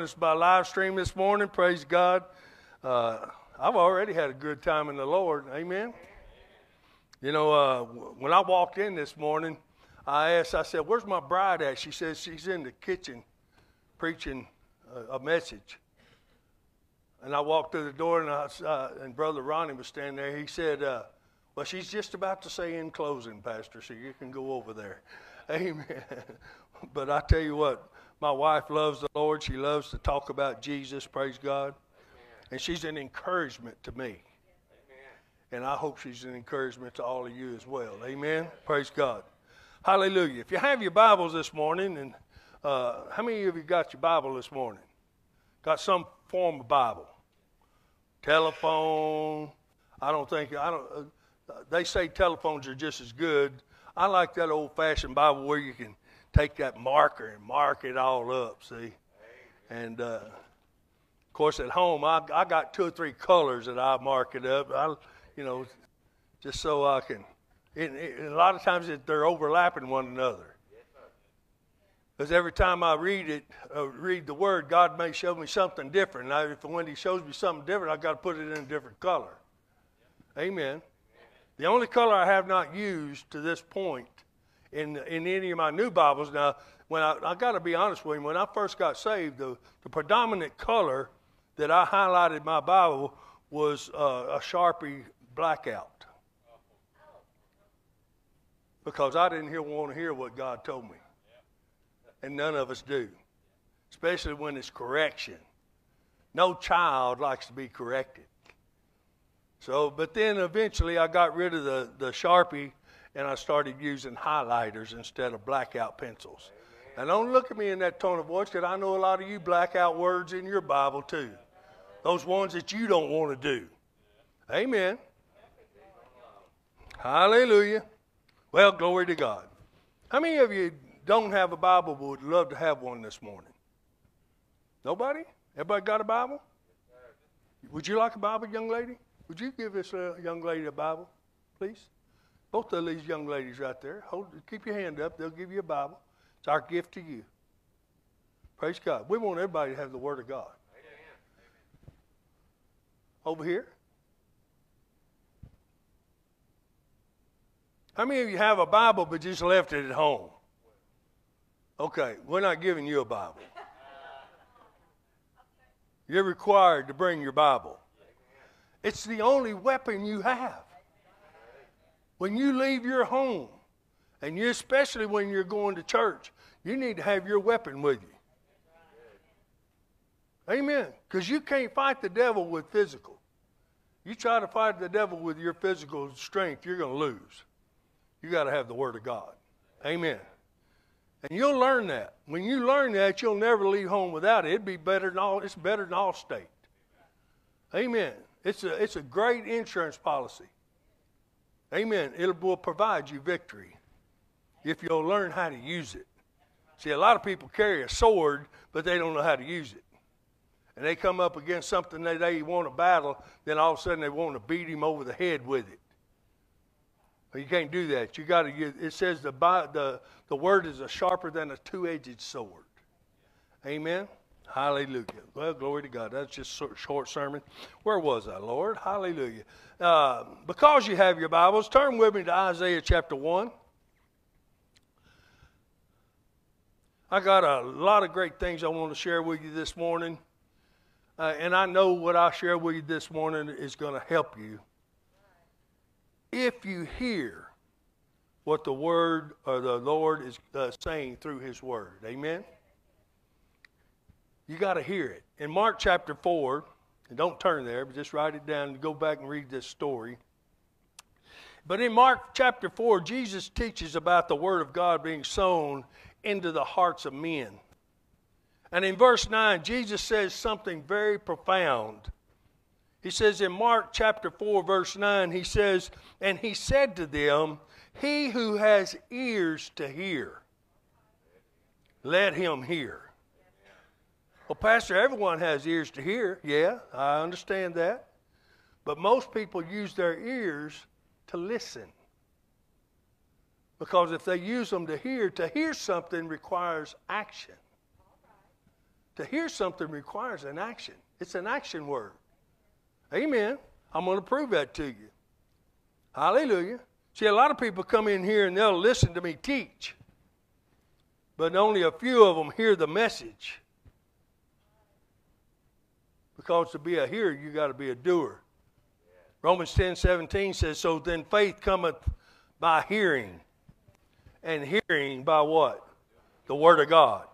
us by live stream this morning. Praise God. Uh, I've already had a good time in the Lord. Amen. You know, uh, when I walked in this morning, I asked, I said, Where's my bride at? She says she's in the kitchen preaching a, a message. And I walked through the door, and, I, uh, and Brother Ronnie was standing there. He said, uh, Well, she's just about to say in closing, Pastor, so you can go over there. Amen. but I tell you what, my wife loves the Lord. She loves to talk about Jesus, praise God. And she's an encouragement to me. And I hope she's an encouragement to all of you as well. Amen. Praise God. Hallelujah. If you have your Bibles this morning, and uh, how many of you got your Bible this morning? Got some form of Bible? Telephone. I don't think I don't. Uh, they say telephones are just as good. I like that old-fashioned Bible where you can take that marker and mark it all up. See, and uh, of course at home I, I got two or three colors that I mark it up. I, you know, just so I can. And, and a lot of times they're overlapping one another. Because every time I read it, uh, read the word, God may show me something different. Now, if when He shows me something different, I've got to put it in a different color. Amen. The only color I have not used to this point in in any of my new Bibles. Now, when I, I got to be honest with you, when I first got saved, the, the predominant color that I highlighted my Bible was uh, a Sharpie blackout because I didn't hear, want to hear what God told me and none of us do, especially when it's correction. No child likes to be corrected. So, but then eventually I got rid of the, the Sharpie and I started using highlighters instead of blackout pencils. Now, don't look at me in that tone of voice because I know a lot of you blackout words in your Bible too. Those ones that you don't want to do. Amen. Hallelujah. Well, glory to God. How many of you don't have a Bible but would love to have one this morning? Nobody? Everybody got a Bible? Would you like a Bible, young lady? Would you give this uh, young lady a Bible, please? Both of these young ladies right there. Hold, keep your hand up. They'll give you a Bible. It's our gift to you. Praise God. We want everybody to have the Word of God. Over here. How many of you have a Bible but just left it at home? Okay, we're not giving you a Bible. You're required to bring your Bible. It's the only weapon you have. When you leave your home, and you especially when you're going to church, you need to have your weapon with you. Amen. Because you can't fight the devil with physical. You try to fight the devil with your physical strength, you're going to lose. You got to have the Word of God. Amen. And you'll learn that. When you learn that, you'll never leave home without it. It'd be better than all, it's better than Allstate. Amen. It's a, it's a great insurance policy. Amen. It will provide you victory if you'll learn how to use it. See, a lot of people carry a sword, but they don't know how to use it. And they come up against something that they want to battle, then all of a sudden they want to beat him over the head with it. You can't do that. You got to. It says the the the word is a sharper than a two-edged sword. Amen. Hallelujah. Well, glory to God. That's just a short sermon. Where was I, Lord? Hallelujah. Uh, because you have your Bibles, turn with me to Isaiah chapter one. I got a lot of great things I want to share with you this morning. Uh, and I know what I share with you this morning is going to help you if you hear what the word or the Lord is uh, saying through his word. Amen? You got to hear it. In Mark chapter 4, and don't turn there, but just write it down and go back and read this story. But in Mark chapter 4, Jesus teaches about the word of God being sown into the hearts of men. And in verse 9, Jesus says something very profound. He says in Mark chapter 4, verse 9, he says, And he said to them, He who has ears to hear, let him hear. Well, Pastor, everyone has ears to hear. Yeah, I understand that. But most people use their ears to listen. Because if they use them to hear, to hear something requires action. To hear something requires an action. It's an action word. Amen. I'm going to prove that to you. Hallelujah. See, a lot of people come in here and they'll listen to me teach, but only a few of them hear the message. Because to be a hearer, you got to be a doer. Romans 10 17 says, So then faith cometh by hearing, and hearing by what? The Word of God.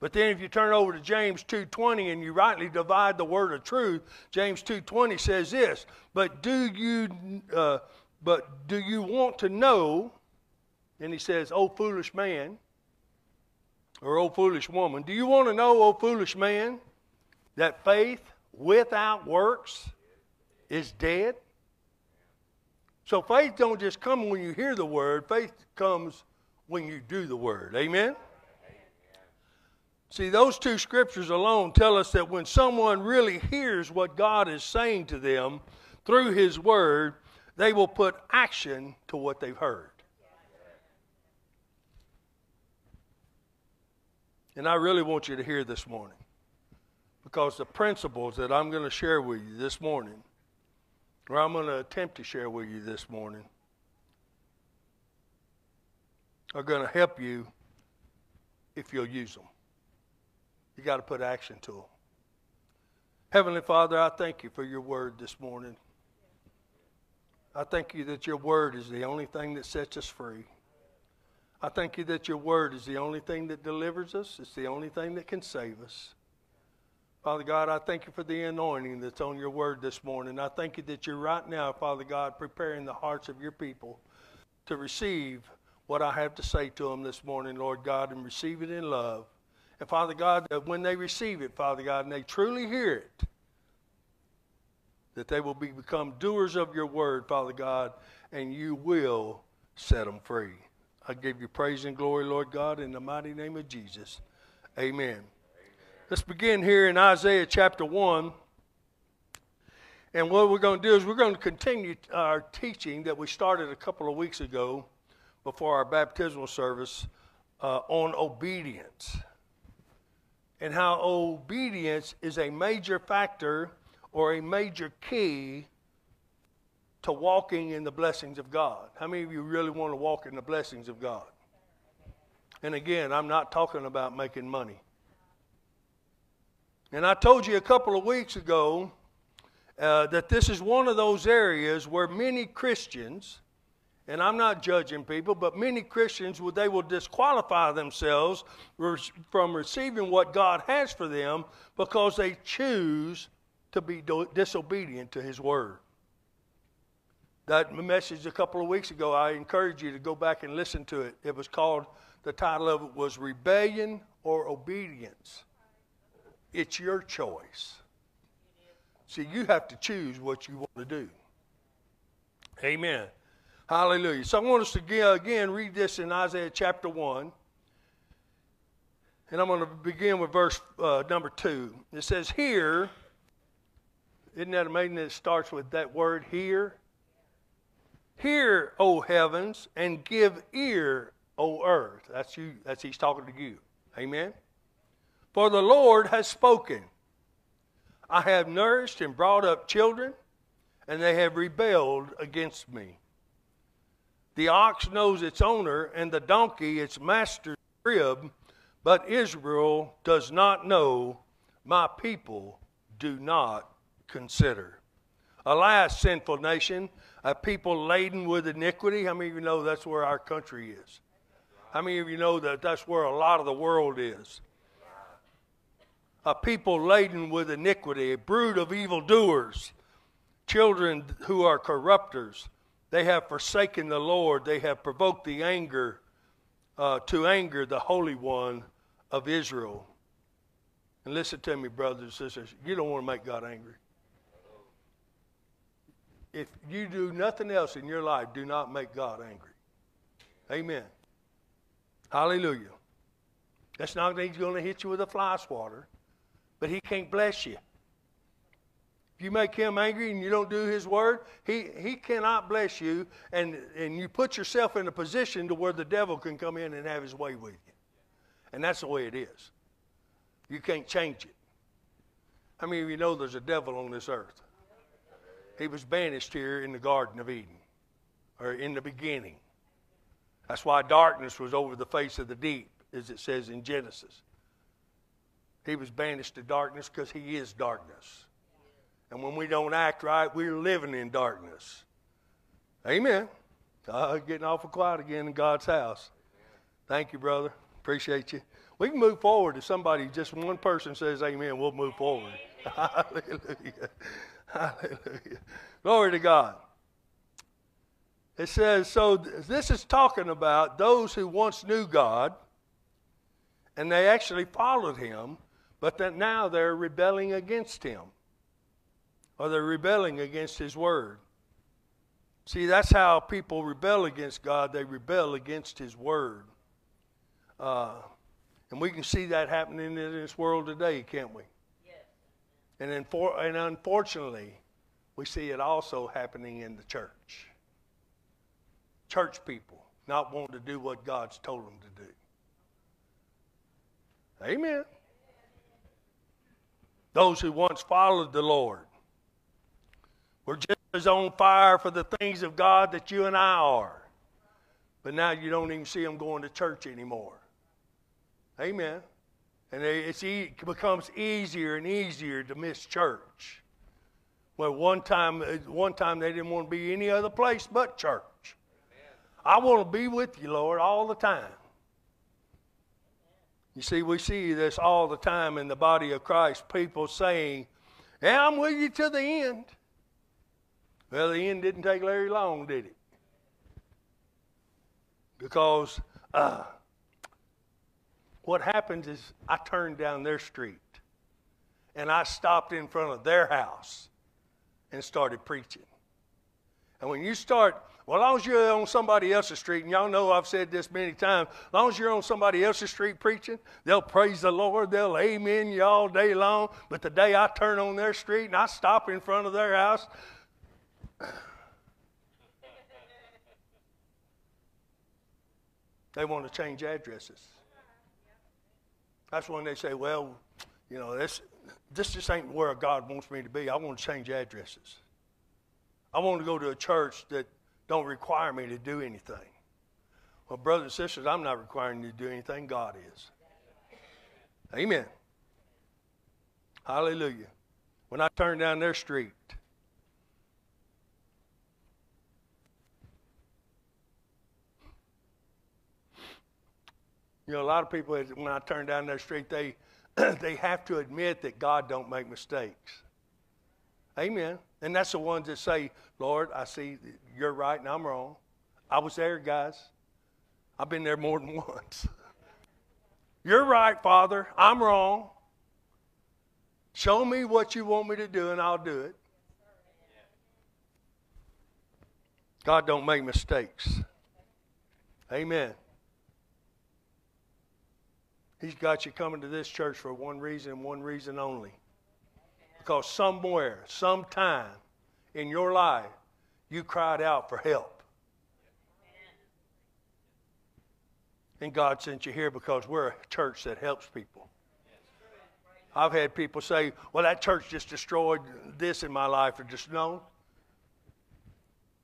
But then if you turn over to James 2:20 and you rightly divide the word of truth, James 2:20 says this, "But do you uh, but do you want to know?" And he says, "O foolish man," or "O foolish woman, do you want to know, O foolish man, that faith without works is dead?" So faith don't just come when you hear the word, faith comes when you do the word. Amen. See, those two scriptures alone tell us that when someone really hears what God is saying to them through His Word, they will put action to what they've heard. And I really want you to hear this morning because the principles that I'm going to share with you this morning, or I'm going to attempt to share with you this morning, are going to help you if you'll use them. You got to put action to them. Heavenly Father, I thank you for your word this morning. I thank you that your word is the only thing that sets us free. I thank you that your word is the only thing that delivers us, it's the only thing that can save us. Father God, I thank you for the anointing that's on your word this morning. I thank you that you're right now, Father God, preparing the hearts of your people to receive what I have to say to them this morning, Lord God, and receive it in love. And Father God, that when they receive it, Father God, and they truly hear it, that they will be, become doers of your word, Father God, and you will set them free. I give you praise and glory, Lord God, in the mighty name of Jesus. Amen. Let's begin here in Isaiah chapter 1. And what we're going to do is we're going to continue our teaching that we started a couple of weeks ago before our baptismal service uh, on obedience and how obedience is a major factor or a major key to walking in the blessings of God. How many of you really want to walk in the blessings of God? And again, I'm not talking about making money. And I told you a couple of weeks ago uh, that this is one of those areas where many Christians and I'm not judging people, but many Christians, they will disqualify themselves from receiving what God has for them because they choose to be disobedient to His Word. That message a couple of weeks ago, I encourage you to go back and listen to it. It was called, the title of it was Rebellion or Obedience. It's your choice. See, you have to choose what you want to do. Amen. Hallelujah. So I want us to again read this in Isaiah chapter 1. And I'm going to begin with verse uh, number 2. It says, Here, isn't that amazing that it starts with that word here? Hear, O heavens, and give ear, O earth. That's you. That's he's talking to you. Amen. For the Lord has spoken. I have nourished and brought up children, and they have rebelled against me. The ox knows its owner, and the donkey its master's rib, but Israel does not know, my people do not consider. Alas, sinful nation, a people laden with iniquity. How many of you know that's where our country is? How many of you know that that's where a lot of the world is? A people laden with iniquity, a brood of evildoers, children who are corrupters they have forsaken the Lord. They have provoked the anger uh, to anger the Holy One of Israel. And listen to me, brothers and sisters. You don't want to make God angry. If you do nothing else in your life, do not make God angry. Amen. Hallelujah. That's not that He's going to hit you with a fly swatter, but He can't bless you. If you make him angry and you don't do his word, he, he cannot bless you, and, and you put yourself in a position to where the devil can come in and have his way with you. And that's the way it is. You can't change it. How many of you know there's a devil on this earth? He was banished here in the Garden of Eden, or in the beginning. That's why darkness was over the face of the deep, as it says in Genesis. He was banished to darkness because he is darkness. And when we don't act right, we're living in darkness. Amen. Uh, getting awful quiet again in God's house. Thank you, brother. Appreciate you. We can move forward if somebody, just one person says amen, we'll move forward. Hallelujah. Hallelujah. Glory to God. It says, so this is talking about those who once knew God and they actually followed him, but that now they're rebelling against him or they're rebelling against his word. See, that's how people rebel against God. They rebel against his word. Uh, and we can see that happening in this world today, can't we? Yes. And, then for, and unfortunately, we see it also happening in the church. Church people not wanting to do what God's told them to do. Amen. Those who once followed the Lord were just as on fire for the things of God that you and I are. But now you don't even see them going to church anymore. Amen. And it becomes easier and easier to miss church. Well, one time, uh, one time they didn't want to be any other place but church. I want to be with you, Lord, all the time. You see, we see this all the time in the body of Christ. People saying, Yeah, I'm with you to the end. Well, the end didn't take very long, did it? Because uh, what happens is I turned down their street and I stopped in front of their house and started preaching. And when you start, well, as long as you're on somebody else's street, and y'all know I've said this many times, as long as you're on somebody else's street preaching, they'll praise the Lord, they'll amen you all day long. But the day I turn on their street and I stop in front of their house, they want to change addresses. That's when they say, well, you know, this, this just ain't where God wants me to be. I want to change addresses. I want to go to a church that don't require me to do anything. Well, brothers and sisters, I'm not requiring you to do anything. God is. Amen. Hallelujah. When I turn down their street, You know, a lot of people, when I turn down their street, they, they have to admit that God don't make mistakes. Amen. And that's the ones that say, Lord, I see you're right and I'm wrong. I was there, guys. I've been there more than once. you're right, Father. I'm wrong. Show me what you want me to do and I'll do it. God don't make mistakes. Amen. He's got you coming to this church for one reason and one reason only. Because somewhere, sometime in your life, you cried out for help. And God sent you here because we're a church that helps people. I've had people say, well, that church just destroyed this in my life. Or just, no.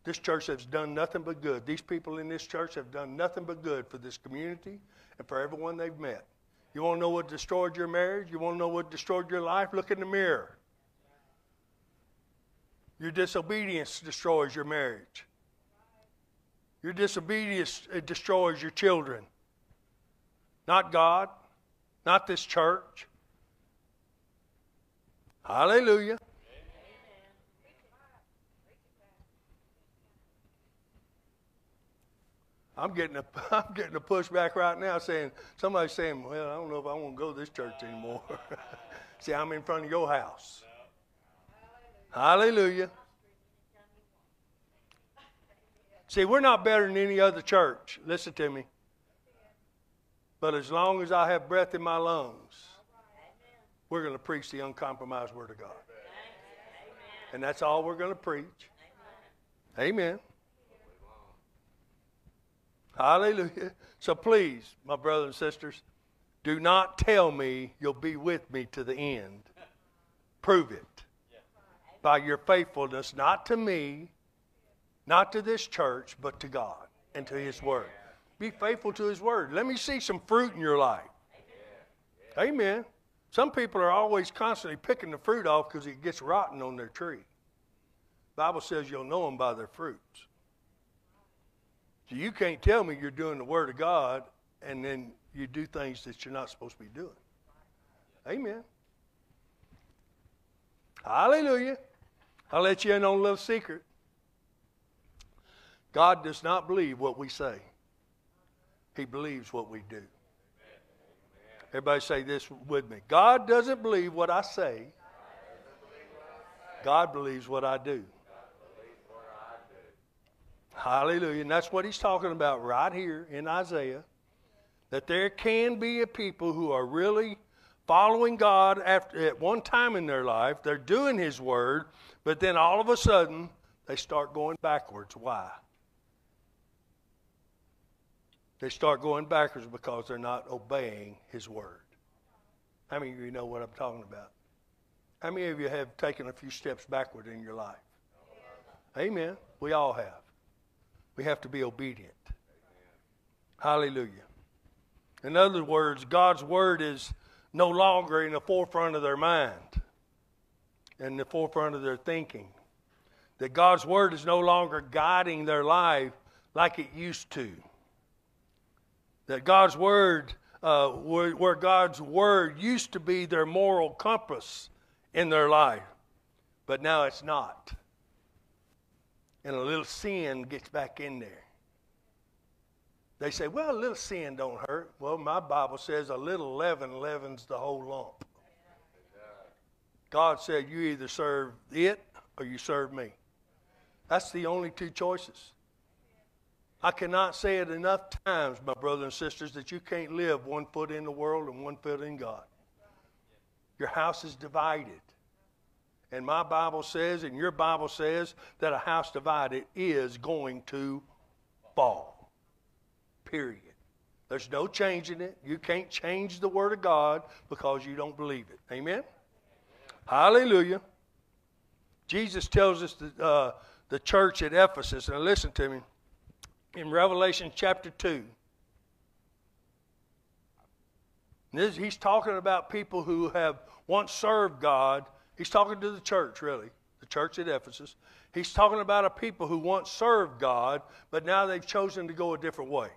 This church has done nothing but good. These people in this church have done nothing but good for this community and for everyone they've met. You want to know what destroyed your marriage? You want to know what destroyed your life? Look in the mirror. Your disobedience destroys your marriage. Your disobedience destroys your children. Not God, not this church. Hallelujah. I'm getting a I'm getting a pushback right now saying somebody's saying, Well, I don't know if I want to go to this church anymore. See, I'm in front of your house. Hallelujah. See, we're not better than any other church. Listen to me. But as long as I have breath in my lungs, we're going to preach the uncompromised Word of God. And that's all we're going to preach. Amen. Hallelujah. So please, my brothers and sisters, Do not tell me you'll be with me to the end. Prove it by your faithfulness, not to me, not to this church, but to God and to His Word. Be faithful to His Word. Let me see some fruit in your life. Amen. Some people are always constantly picking the fruit off because it gets rotten on their tree. The Bible says you'll know them by their fruits. So you can't tell me you're doing the Word of God and then you do things that you're not supposed to be doing. Amen. Hallelujah. I'll let you in on a little secret. God does not believe what we say, He believes what we do. Everybody say this with me. God doesn't believe what I say, God believes what I do. Hallelujah. And that's what he's talking about right here in Isaiah. That there can be a people who are really following God after, at one time in their life. They're doing his word, but then all of a sudden they start going backwards. Why? They start going backwards because they're not obeying his word. How many of you know what I'm talking about? How many of you have taken a few steps backward in your life? Amen. We all have. We have to be obedient. Hallelujah. In other words, God's word is no longer in the forefront of their mind and the forefront of their thinking. That God's word is no longer guiding their life like it used to. That God's word, uh, where, where God's word used to be their moral compass in their life, but now it's not and a little sin gets back in there. They say, well, a little sin don't hurt. Well, my Bible says a little leaven leavens the whole lump. God said, you either serve it or you serve me. That's the only two choices. I cannot say it enough times, my brothers and sisters, that you can't live one foot in the world and one foot in God. Your house is divided. And my Bible says, and your Bible says, that a house divided is going to fall. Period. There's no changing it. You can't change the Word of God because you don't believe it. Amen? Hallelujah. Jesus tells us that, uh, the church at Ephesus, and listen to me, in Revelation chapter 2. This, he's talking about people who have once served God He's talking to the church, really, the church at Ephesus. He's talking about a people who once served God, but now they've chosen to go a different way.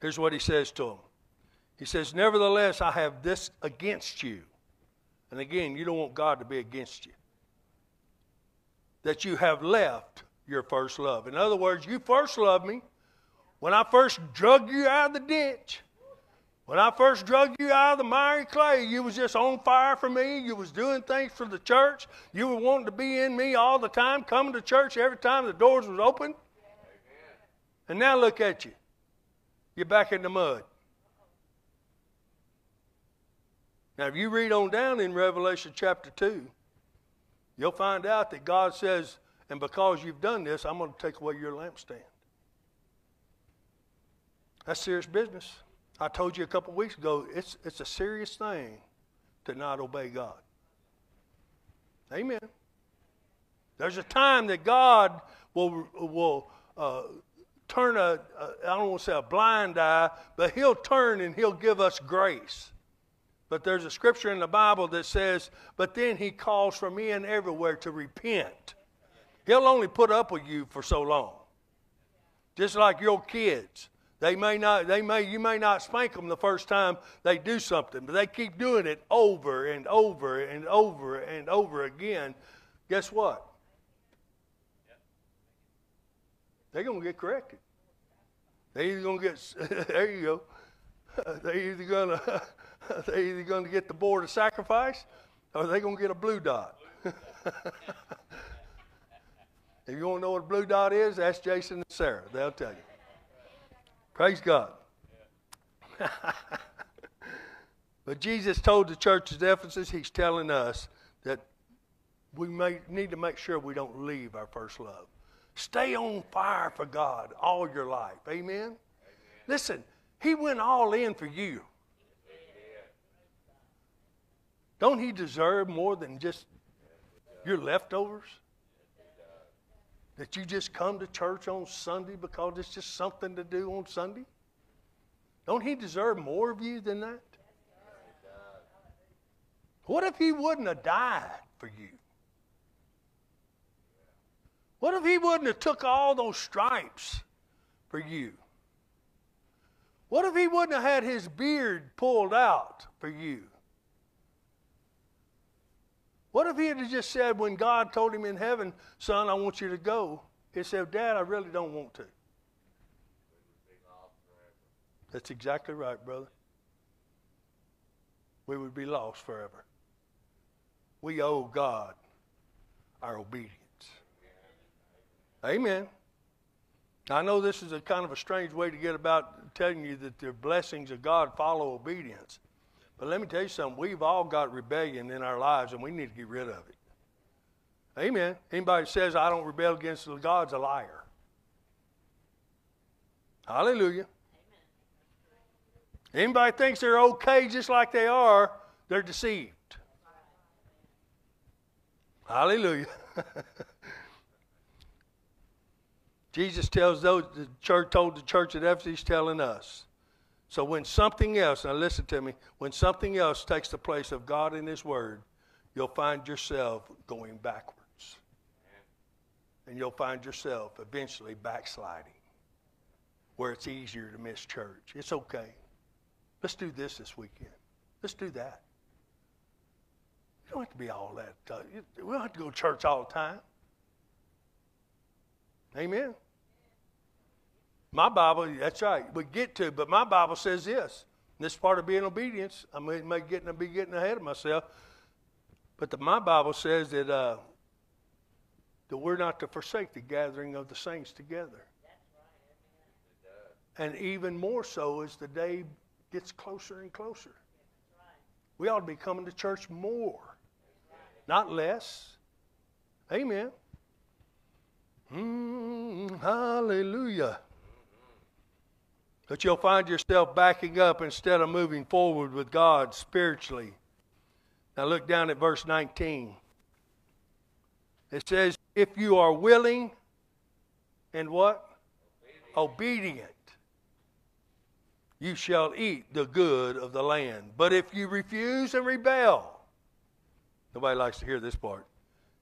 Here's what he says to them He says, Nevertheless, I have this against you. And again, you don't want God to be against you. That you have left your first love. In other words, you first loved me when I first drug you out of the ditch. When I first drug you out of the miry clay, you was just on fire for me. You was doing things for the church. You were wanting to be in me all the time, coming to church every time the doors was open. Amen. And now look at you. You're back in the mud. Now, if you read on down in Revelation chapter 2, you'll find out that God says, and because you've done this, I'm going to take away your lampstand. That's serious business. I told you a couple weeks ago, it's, it's a serious thing to not obey God. Amen. There's a time that God will, will uh, turn a, a, I don't want to say a blind eye, but He'll turn and He'll give us grace. But there's a scripture in the Bible that says, but then He calls for me and everywhere to repent. He'll only put up with you for so long. Just like your kids. They may not, they may, you may not spank them the first time they do something, but they keep doing it over and over and over and over again. Guess what? They're going to get corrected. They're either going to get, there you go. They're either going to, they're either going to get the board of sacrifice or they're going to get a blue dot. if you want to know what a blue dot is, ask Jason and Sarah. They'll tell you. Praise God. but Jesus told the church at Ephesus, He's telling us that we may, need to make sure we don't leave our first love. Stay on fire for God all your life. Amen? Amen. Listen, He went all in for you. Don't he deserve more than just your leftovers? That you just come to church on Sunday because it's just something to do on Sunday? Don't he deserve more of you than that? What if he wouldn't have died for you? What if he wouldn't have took all those stripes for you? What if he wouldn't have had his beard pulled out for you? What if he had just said, when God told him in heaven, Son, I want you to go, he said, Dad, I really don't want to. That's exactly right, brother. We would be lost forever. We owe God our obedience. Amen. I know this is a kind of a strange way to get about telling you that the blessings of God follow obedience. But let me tell you something. We've all got rebellion in our lives, and we need to get rid of it. Amen. Anybody says I don't rebel against the God's a liar. Hallelujah. Anybody thinks they're okay just like they are, they're deceived. Hallelujah. Jesus tells those the church told the church at Ephesus, telling us. So when something else, now listen to me, when something else takes the place of God in His Word, you'll find yourself going backwards. And you'll find yourself eventually backsliding where it's easier to miss church. It's okay. Let's do this this weekend. Let's do that. You don't have to be all that. Uh, we don't have to go to church all the time. Amen. My Bible, that's right. We get to, but my Bible says this. This part of being obedience. I may, may get, be getting ahead of myself, but the, my Bible says that uh, that we're not to forsake the gathering of the saints together. And even more so as the day gets closer and closer. We ought to be coming to church more, not less. Amen. Mm, hallelujah. But you'll find yourself backing up instead of moving forward with God spiritually. Now look down at verse 19. It says, If you are willing and what? Obedient. Obedient. You shall eat the good of the land. But if you refuse and rebel, nobody likes to hear this part,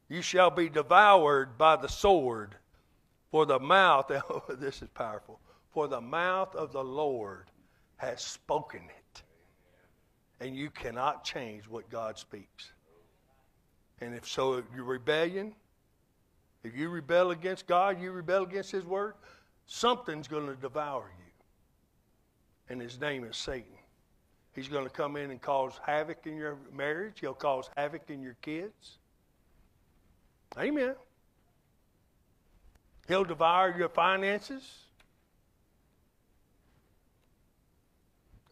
you shall be devoured by the sword. For the mouth, this is powerful, for the mouth of the Lord has spoken it. And you cannot change what God speaks. And if so, your rebellion, if you rebel against God, you rebel against His word, something's going to devour you. And His name is Satan. He's going to come in and cause havoc in your marriage, he'll cause havoc in your kids. Amen. He'll devour your finances.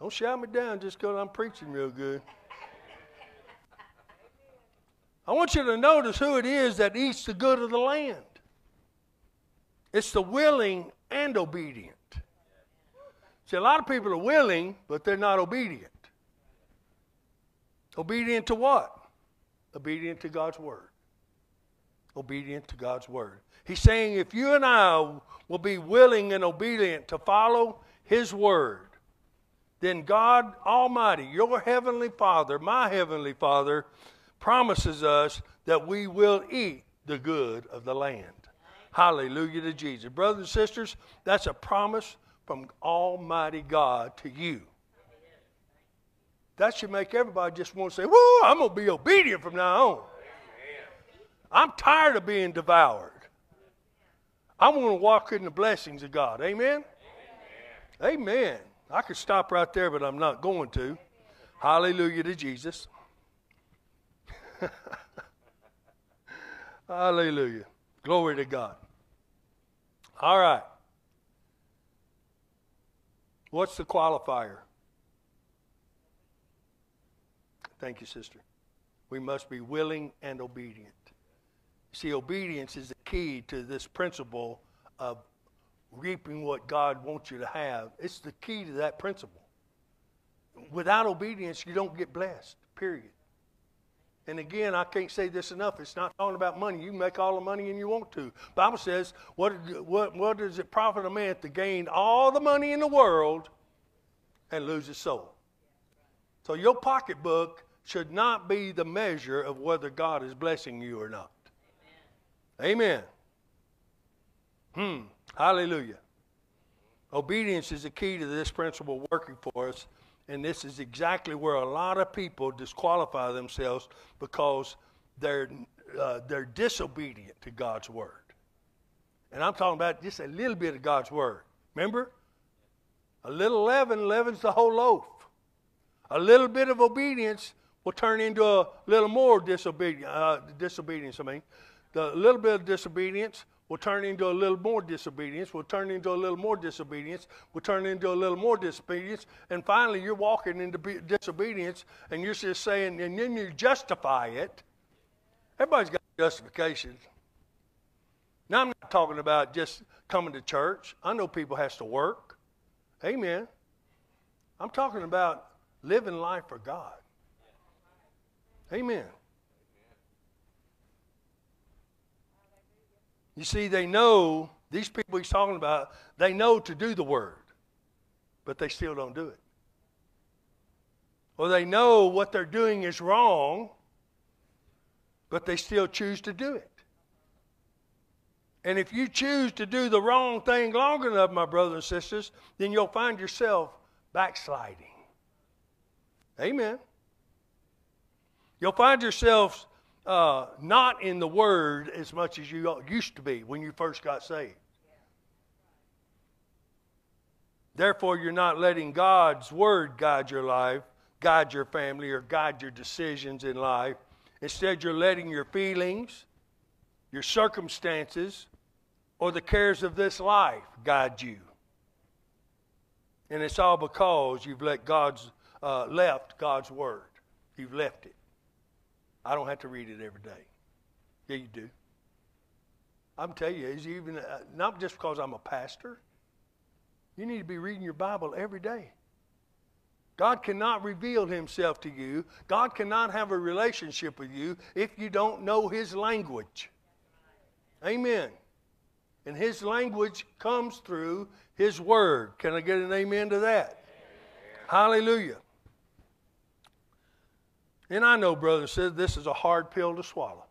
Don't shout me down just because I'm preaching real good. I want you to notice who it is that eats the good of the land. It's the willing and obedient. See, a lot of people are willing, but they're not obedient. Obedient to what? Obedient to God's word obedient to God's word. He's saying if you and I will be willing and obedient to follow His word, then God Almighty, your heavenly Father, my heavenly Father, promises us that we will eat the good of the land. Hallelujah to Jesus. Brothers and sisters, that's a promise from Almighty God to you. That should make everybody just want to say, Whoa, I'm going to be obedient from now on. I'm tired of being devoured. I want to walk in the blessings of God. Amen? Amen? Amen. I could stop right there, but I'm not going to. Hallelujah to Jesus. Hallelujah. Glory to God. All right. What's the qualifier? Thank you, sister. We must be willing and obedient. See, obedience is the key to this principle of reaping what God wants you to have. It's the key to that principle. Without obedience, you don't get blessed, period. And again, I can't say this enough. It's not talking about money. You make all the money and you want to. Bible says, what, what, what does it profit a man to gain all the money in the world and lose his soul? So your pocketbook should not be the measure of whether God is blessing you or not. Amen. Amen. Hmm. Hallelujah. Obedience is the key to this principle working for us. And this is exactly where a lot of people disqualify themselves because they're, uh, they're disobedient to God's word. And I'm talking about just a little bit of God's word. Remember? A little leaven leavens the whole loaf. A little bit of obedience will turn into a little more disobedience. Uh, disobedience, I mean. The little bit of disobedience will turn into a little more disobedience, will turn into a little more disobedience, will turn into a little more disobedience, and finally you're walking into disobedience and you're just saying, and then you justify it. Everybody's got justification. Now I'm not talking about just coming to church. I know people has to work. Amen. I'm talking about living life for God. Amen. You see, they know, these people he's talking about, they know to do the word, but they still don't do it. Or they know what they're doing is wrong, but they still choose to do it. And if you choose to do the wrong thing long enough, my brothers and sisters, then you'll find yourself backsliding. Amen. You'll find yourself uh, not in the Word as much as you used to be when you first got saved. Therefore, you're not letting God's Word guide your life, guide your family, or guide your decisions in life. Instead, you're letting your feelings, your circumstances, or the cares of this life guide you. And it's all because you've let God's uh, left God's Word. You've left it. I don't have to read it every day. Yeah, you do. I'm telling you, it's even uh, not just because I'm a pastor. You need to be reading your Bible every day. God cannot reveal himself to you. God cannot have a relationship with you if you don't know his language. Amen. And his language comes through his word. Can I get an amen to that? Amen. Hallelujah. And I know, brother, says this is a hard pill to swallow.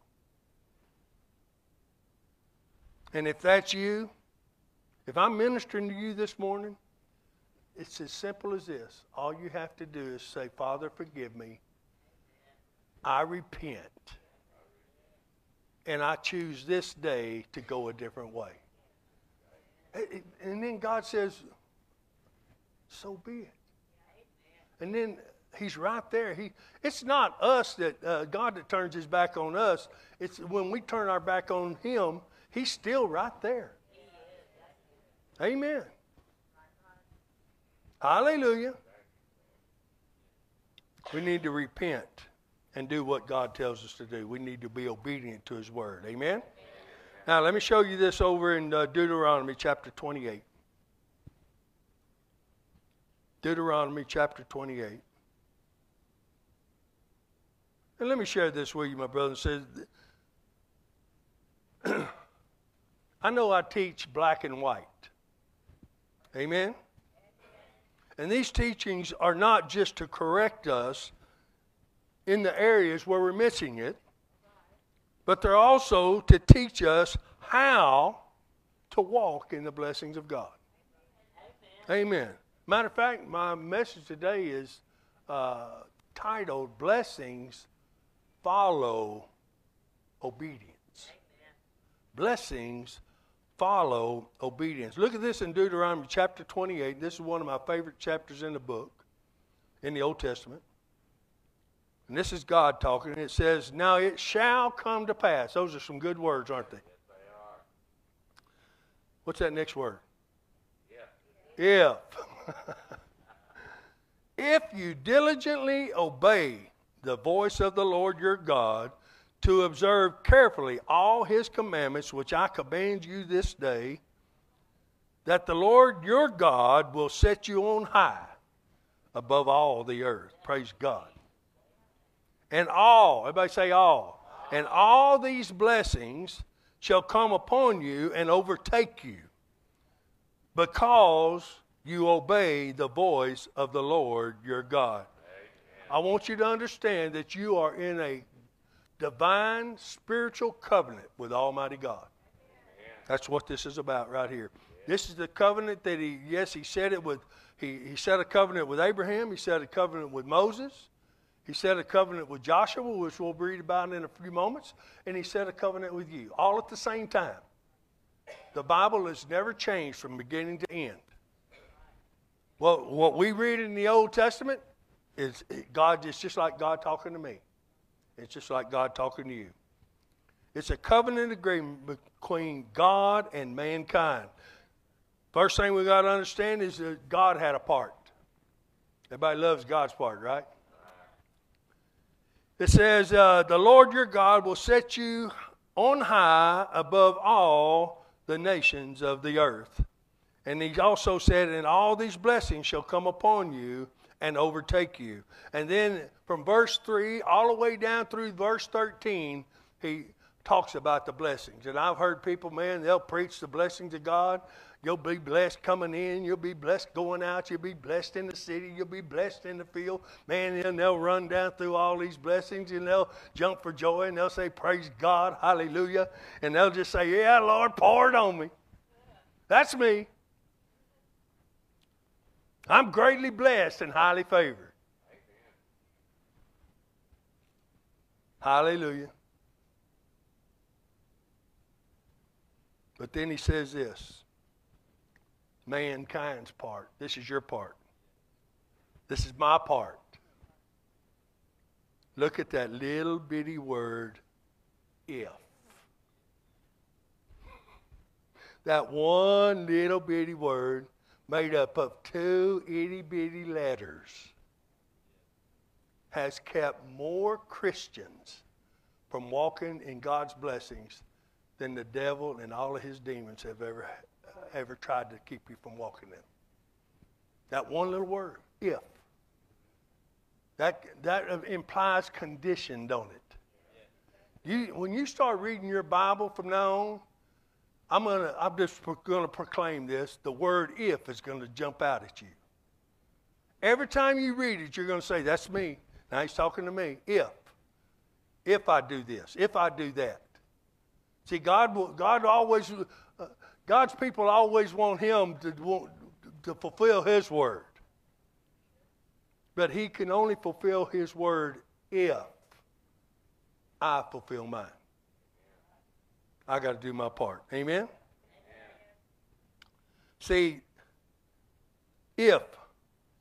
And if that's you, if I'm ministering to you this morning, it's as simple as this. All you have to do is say, Father, forgive me. I repent. And I choose this day to go a different way. And then God says, so be it. And then He's right there. He, it's not us that uh, God that turns His back on us. It's when we turn our back on Him, He's still right there. Amen. Hallelujah. We need to repent and do what God tells us to do. We need to be obedient to His word. Amen. Now, let me show you this over in uh, Deuteronomy chapter 28. Deuteronomy chapter 28. And let me share this with you, my brother. Says, I know I teach black and white. Amen? And these teachings are not just to correct us in the areas where we're missing it, but they're also to teach us how to walk in the blessings of God. Amen. Amen. Matter of fact, my message today is uh, titled Blessings follow obedience. Amen. Blessings follow obedience. Look at this in Deuteronomy chapter 28. This is one of my favorite chapters in the book, in the Old Testament. And this is God talking. It says, Now it shall come to pass. Those are some good words, aren't they? Yes, they are. What's that next word? If. if you diligently obey the voice of the Lord your God, to observe carefully all his commandments, which I command you this day, that the Lord your God will set you on high above all the earth. Praise God. And all, everybody say all. And all these blessings shall come upon you and overtake you because you obey the voice of the Lord your God. I want you to understand that you are in a divine spiritual covenant with Almighty God. That's what this is about right here. This is the covenant that he, yes, he said it with, he, he set a covenant with Abraham, he set a covenant with Moses, he set a covenant with Joshua, which we'll read about in a few moments, and he set a covenant with you, all at the same time. The Bible has never changed from beginning to end. Well, what we read in the Old Testament is God, it's just like God talking to me. It's just like God talking to you. It's a covenant agreement between God and mankind. First thing we got to understand is that God had a part. Everybody loves God's part, right? It says, uh, The Lord your God will set you on high above all the nations of the earth. And he also said, And all these blessings shall come upon you and overtake you. And then from verse 3 all the way down through verse 13, he talks about the blessings. And I've heard people, man, they'll preach the blessings of God. You'll be blessed coming in. You'll be blessed going out. You'll be blessed in the city. You'll be blessed in the field. Man, and they'll run down through all these blessings and they'll jump for joy and they'll say, Praise God, hallelujah. And they'll just say, Yeah, Lord, pour it on me. That's me. I'm greatly blessed and highly favored. Hallelujah. But then he says this mankind's part. This is your part. This is my part. Look at that little bitty word, if. That one little bitty word made up of two itty bitty letters has kept more Christians from walking in God's blessings than the devil and all of his demons have ever ever tried to keep you from walking in. That one little word, if. That that implies condition, don't it? You when you start reading your Bible from now on, I'm gonna I'm just gonna proclaim this. The word if is gonna jump out at you. Every time you read it, you're gonna say, That's me. Now he's talking to me. If. If I do this, if I do that. See, God, God always, uh, God's people always want Him to, want, to fulfill His word. But He can only fulfill His word if I fulfill mine. I got to do my part. Amen? Amen? See, if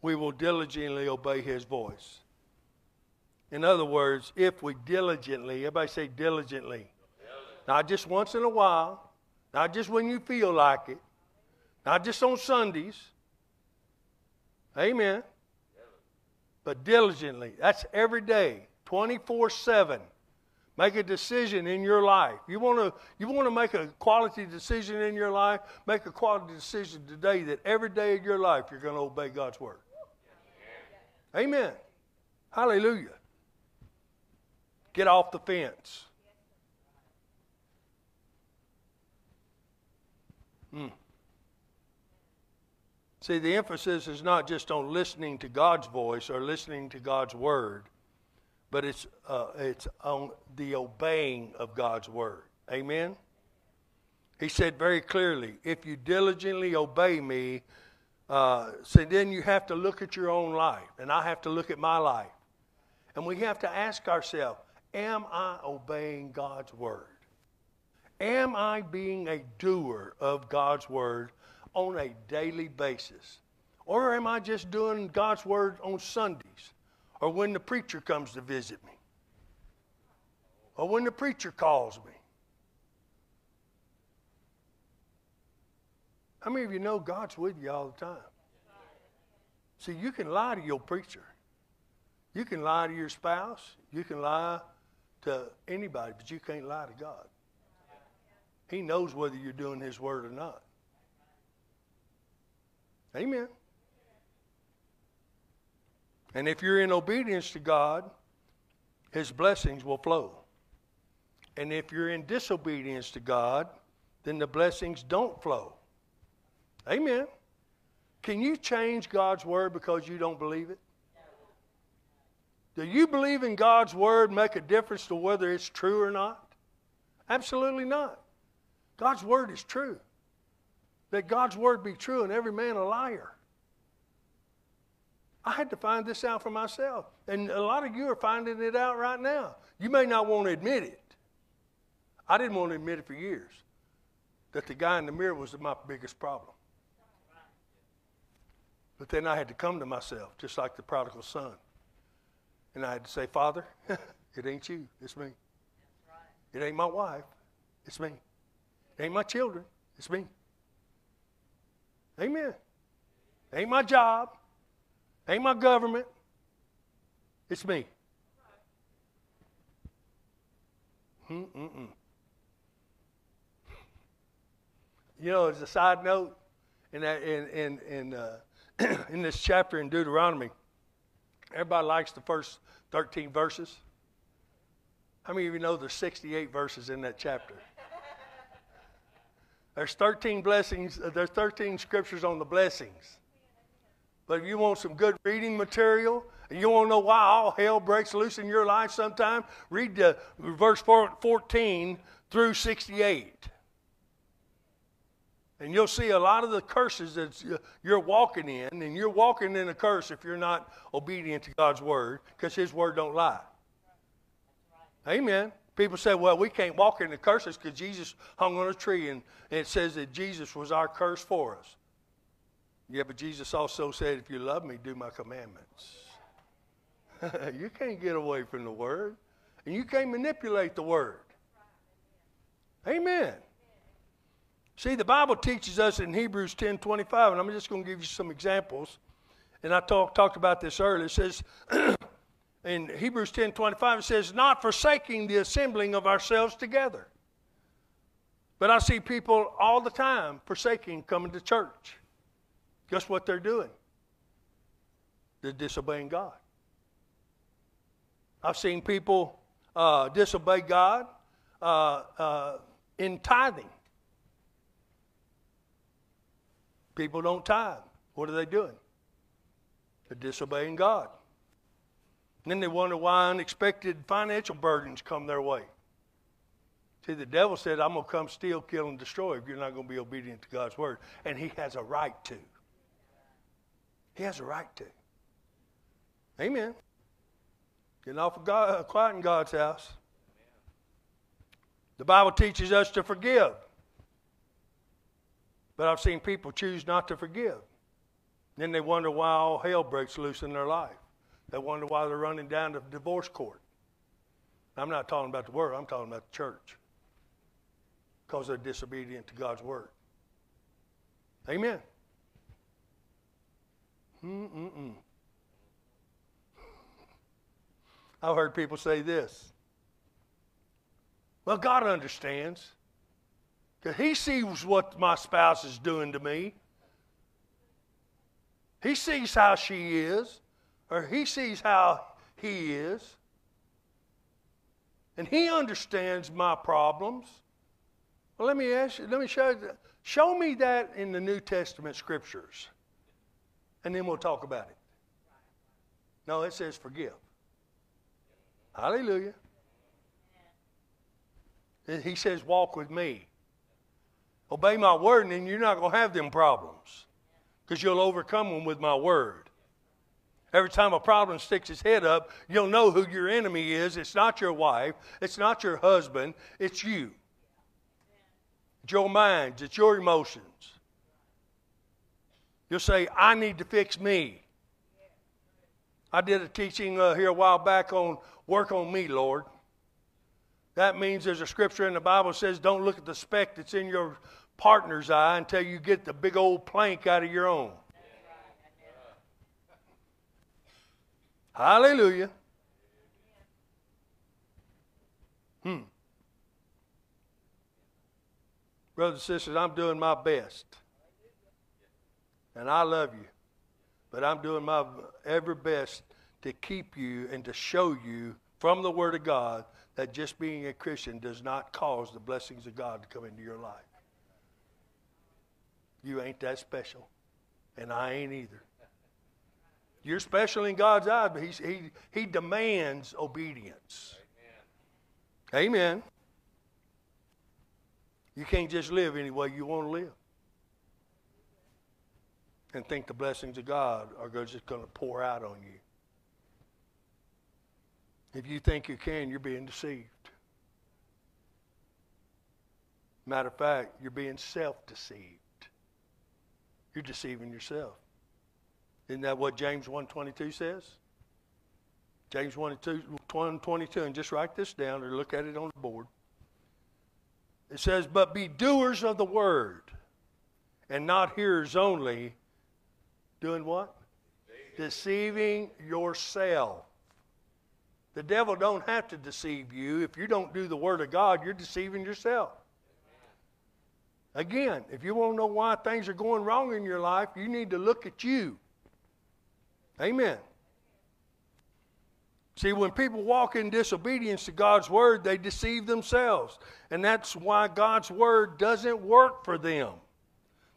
we will diligently obey His voice. In other words, if we diligently, everybody say diligently not just once in a while, not just when you feel like it, not just on Sundays. Amen. But diligently. That's every day, 24 7. Make a decision in your life. You want to you want to make a quality decision in your life? Make a quality decision today that every day of your life you're going to obey God's word. Amen. Hallelujah. Get off the fence. Mm. See, the emphasis is not just on listening to God's voice or listening to God's word, but it's, uh, it's on the obeying of God's word. Amen? He said very clearly, if you diligently obey me, uh, so then you have to look at your own life, and I have to look at my life. And we have to ask ourselves, am I obeying God's word? Am I being a doer of God's word on a daily basis? Or am I just doing God's word on Sundays or when the preacher comes to visit me? Or when the preacher calls me? How many of you know God's with you all the time? See, you can lie to your preacher. You can lie to your spouse. You can lie to anybody, but you can't lie to God. He knows whether you're doing His word or not. Amen. And if you're in obedience to God, His blessings will flow. And if you're in disobedience to God, then the blessings don't flow. Amen. Can you change God's word because you don't believe it? Do you believe in God's word make a difference to whether it's true or not? Absolutely not. God's word is true. That God's word be true and every man a liar. I had to find this out for myself. And a lot of you are finding it out right now. You may not want to admit it. I didn't want to admit it for years that the guy in the mirror was my biggest problem. But then I had to come to myself, just like the prodigal son. And I had to say, Father, it ain't you, it's me. It ain't my wife, it's me. It ain't my children, it's me. Amen. It ain't my job, ain't my government, it's me. Mm-mm-mm. You know, as a side note, in that in in in uh, in this chapter in Deuteronomy, everybody likes the first 13 verses. How many of you know there's 68 verses in that chapter? There's 13 blessings, uh, there's 13 scriptures on the blessings. But if you want some good reading material, and you want to know why all hell breaks loose in your life sometime, read the verse 14 through 68. And you'll see a lot of the curses that you're walking in, and you're walking in a curse if you're not obedient to God's word, because His word don't lie. Amen. People say, well, we can't walk in the curses because Jesus hung on a tree, and, and it says that Jesus was our curse for us. Yeah, but Jesus also said, if you love me, do my commandments. you can't get away from the word, and you can't manipulate the word. Amen. See, the Bible teaches us in Hebrews 10 25, and I'm just going to give you some examples. And I talk, talked about this earlier. It says, in Hebrews 10 25, it says, not forsaking the assembling of ourselves together. But I see people all the time forsaking coming to church. Guess what they're doing? They're disobeying God. I've seen people uh, disobey God uh, uh, in tithing. People don't tithe. What are they doing? They're disobeying God. And then they wonder why unexpected financial burdens come their way. See, the devil said, I'm going to come steal, kill, and destroy if you're not going to be obedient to God's word. And he has a right to. He has a right to. Amen. Getting off of God, uh, quiet in God's house. The Bible teaches us to forgive. But I've seen people choose not to forgive. Then they wonder why all hell breaks loose in their life. They wonder why they're running down to divorce court. I'm not talking about the world, I'm talking about the church. Because they're disobedient to God's word. Amen. Mm-mm-mm. I've heard people say this. Well, God understands. He sees what my spouse is doing to me. He sees how she is, or he sees how he is. And he understands my problems. Well, let me ask you, let me show you, show me that in the New Testament scriptures. And then we'll talk about it. No, it says forgive. Hallelujah. He says, walk with me. Obey my word, and then you're not going to have them problems because you'll overcome them with my word. Every time a problem sticks its head up, you'll know who your enemy is. It's not your wife, it's not your husband, it's you. It's your minds, it's your emotions. You'll say, I need to fix me. I did a teaching uh, here a while back on work on me, Lord. That means there's a scripture in the Bible that says, don't look at the speck that's in your partner's eye until you get the big old plank out of your own. Hallelujah. Hmm. Brothers and sisters, I'm doing my best. And I love you. But I'm doing my ever best to keep you and to show you from the Word of God that just being a Christian does not cause the blessings of God to come into your life. You ain't that special, and I ain't either. You're special in God's eyes, but he's, he, he demands obedience. Amen. Amen. You can't just live any way you want to live and think the blessings of God are just going to pour out on you. If you think you can, you're being deceived. Matter of fact, you're being self deceived. You're deceiving yourself. Isn't that what James 1.22 says? James 1.22, and just write this down or look at it on the board. It says, But be doers of the word, and not hearers only, doing what? Deceiving yourself. The devil don't have to deceive you. If you don't do the word of God, you're deceiving yourself. Again, if you want to know why things are going wrong in your life, you need to look at you. Amen. See, when people walk in disobedience to God's word, they deceive themselves. And that's why God's word doesn't work for them.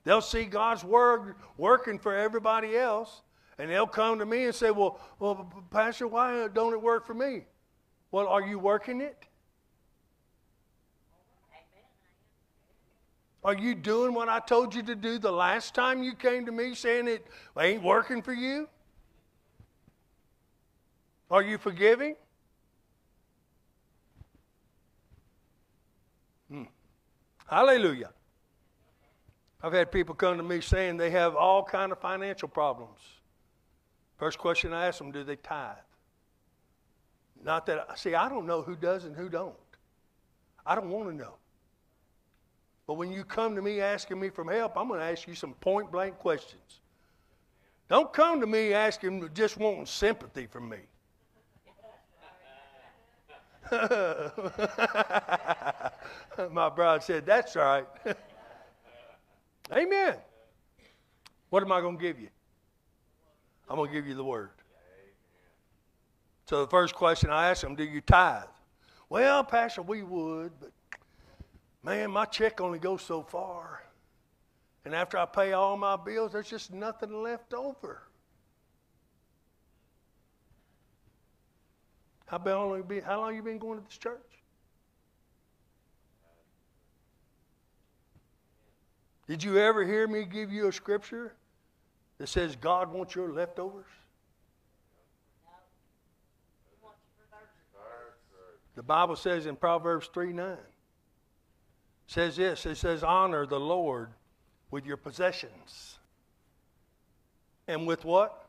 They'll see God's word working for everybody else, and they'll come to me and say, Well, well Pastor, why don't it work for me? Well, are you working it? Are you doing what I told you to do the last time you came to me saying it ain't working for you? Are you forgiving? Hmm. Hallelujah. I've had people come to me saying they have all kind of financial problems. First question I ask them, do they tithe? Not that I see, I don't know who does and who don't. I don't want to know. But when you come to me asking me for help, I'm going to ask you some point blank questions. Don't come to me asking just wanting sympathy from me. My brother said, That's right. Amen. What am I going to give you? I'm going to give you the word. So the first question I ask them, do you tithe? Well, Pastor, we would, but man, my check only goes so far. And after I pay all my bills, there's just nothing left over. How long, how long you been going to this church? Did you ever hear me give you a scripture that says God wants your leftovers? The Bible says in Proverbs 3 9, says this it says, Honor the Lord with your possessions. And with what?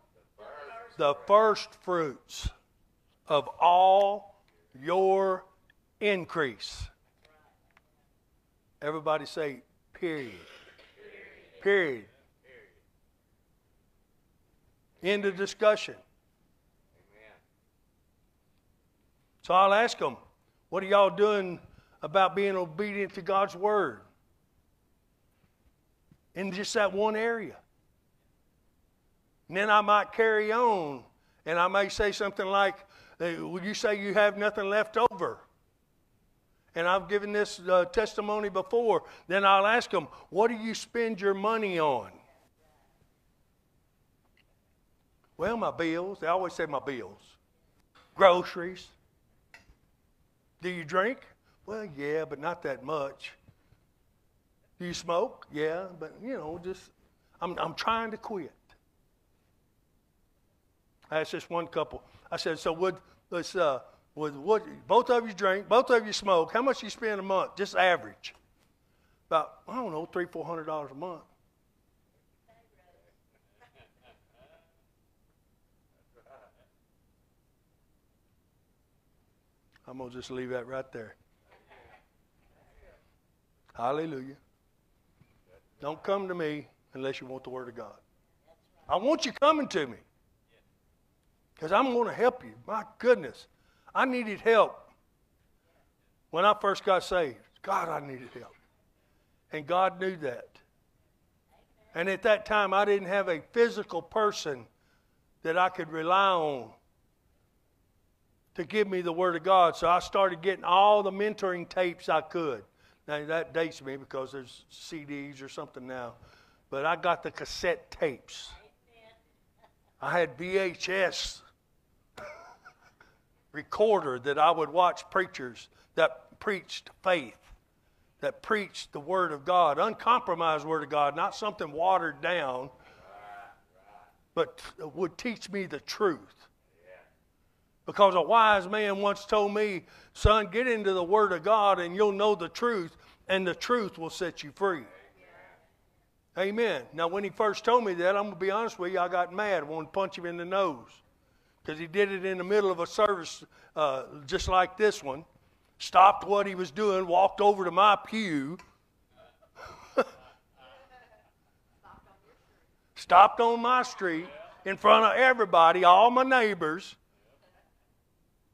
The first fruits of all your increase. Everybody say, period. Period. End of discussion. So I'll ask them, what are y'all doing about being obedient to God's word? In just that one area. And then I might carry on and I may say something like, Would you say you have nothing left over? And I've given this uh, testimony before, then I'll ask them, What do you spend your money on? Well, my bills. They always say my bills. Groceries. Do you drink? Well, yeah, but not that much. Do you smoke? Yeah, but you know, just I'm I'm trying to quit. I asked this one couple. I said, so would let's uh, with what both of you drink, both of you smoke. How much you spend a month, just average? About I don't know, three, four hundred dollars a month. I'm gonna just leave that right there. Hallelujah. Don't come to me unless you want the Word of God. I want you coming to me. Because I'm going to help you. My goodness. I needed help when I first got saved. God, I needed help. And God knew that. And at that time, I didn't have a physical person that I could rely on to give me the Word of God. So I started getting all the mentoring tapes I could. Now, that dates me because there's CDs or something now. But I got the cassette tapes. I had VHS recorder that I would watch preachers that preached faith, that preached the Word of God, uncompromised Word of God, not something watered down, but would teach me the truth. Because a wise man once told me, son, get into the Word of God and you'll know the truth, and the truth will set you free. Amen. Now, when he first told me that, I'm going to be honest with you, I got mad. I wanted to punch him in the nose because he did it in the middle of a service uh, just like this one. Stopped what he was doing, walked over to my pew, stopped on my street in front of everybody, all my neighbors.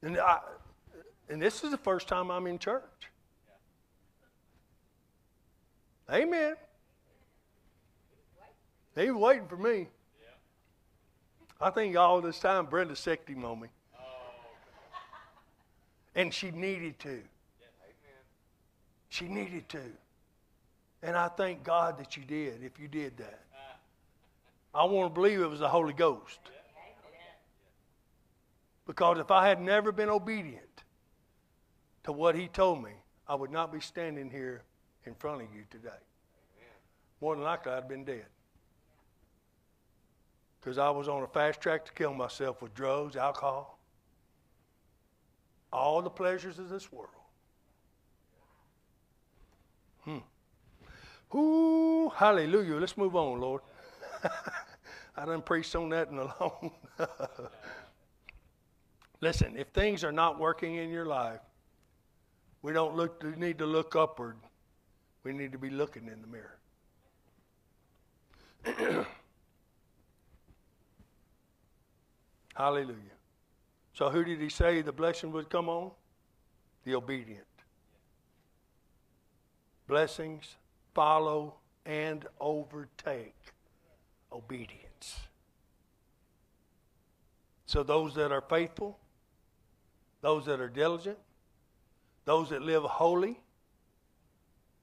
And, I, and this is the first time I'm in church. Amen. He was waiting for me. I think all this time Brenda sicked him on me. And she needed to. She needed to. And I thank God that you did, if you did that. I want to believe it was the Holy Ghost. Because if I had never been obedient to what He told me, I would not be standing here in front of you today. More than likely, I'd have been dead because I was on a fast track to kill myself with drugs, alcohol, all the pleasures of this world. Hmm. Ooh, hallelujah. Let's move on, Lord. I done preached on that in a long. Listen, if things are not working in your life, we don't look. Need to look upward. We need to be looking in the mirror. Hallelujah. So, who did he say the blessing would come on? The obedient. Blessings follow and overtake obedience. So, those that are faithful, those that are diligent, those that live holy,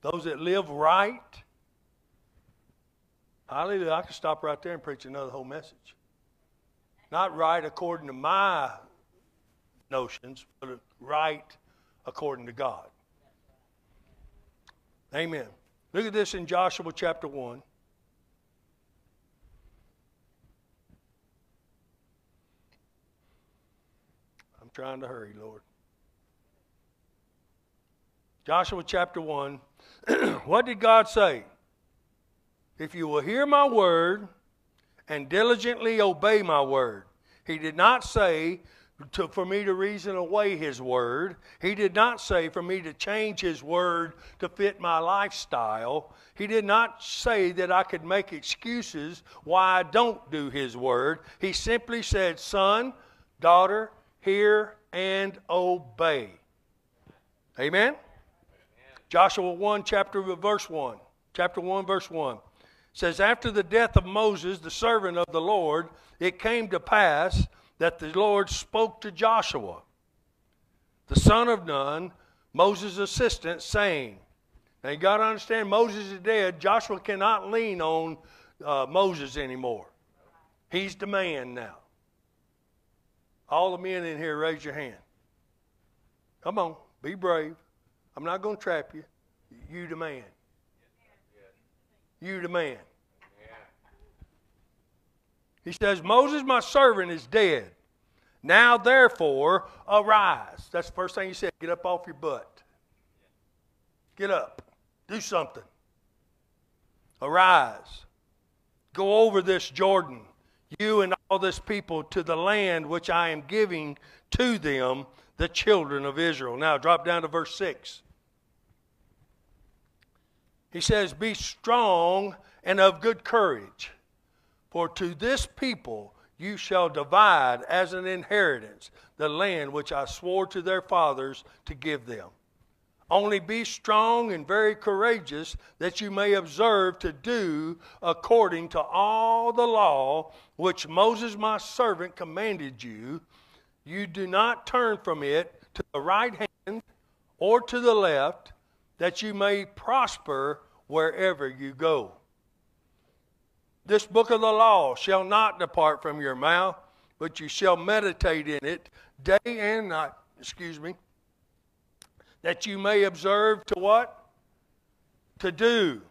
those that live right. Hallelujah. I could stop right there and preach another whole message. Not right according to my notions, but right according to God. Amen. Look at this in Joshua chapter 1. I'm trying to hurry, Lord. Joshua chapter 1. what did God say? If you will hear my word and diligently obey my word. He did not say to, for me to reason away his word. He did not say for me to change his word to fit my lifestyle. He did not say that I could make excuses why I don't do his word. He simply said, Son, daughter, hear and obey. Amen? Amen. Joshua 1, chapter verse 1. Chapter 1, verse 1 says, After the death of Moses, the servant of the Lord, it came to pass that the Lord spoke to Joshua, the son of Nun, Moses' assistant, saying, Now you got to understand, Moses is dead. Joshua cannot lean on uh, Moses anymore. He's the man now. All the men in here, raise your hand. Come on, be brave. I'm not going to trap you. You the man you the man. He says, Moses, my servant, is dead. Now, therefore, arise. That's the first thing he said. Get up off your butt. Get up. Do something. Arise. Go over this Jordan, you and all this people, to the land which I am giving to them, the children of Israel. Now, drop down to verse 6. He says, Be strong and of good courage, for to this people you shall divide as an inheritance the land which I swore to their fathers to give them. Only be strong and very courageous, that you may observe to do according to all the law which Moses my servant commanded you. You do not turn from it to the right hand or to the left, that you may prosper wherever you go. This book of the law shall not depart from your mouth, but you shall meditate in it day and night. Excuse me that you may observe to what? To do.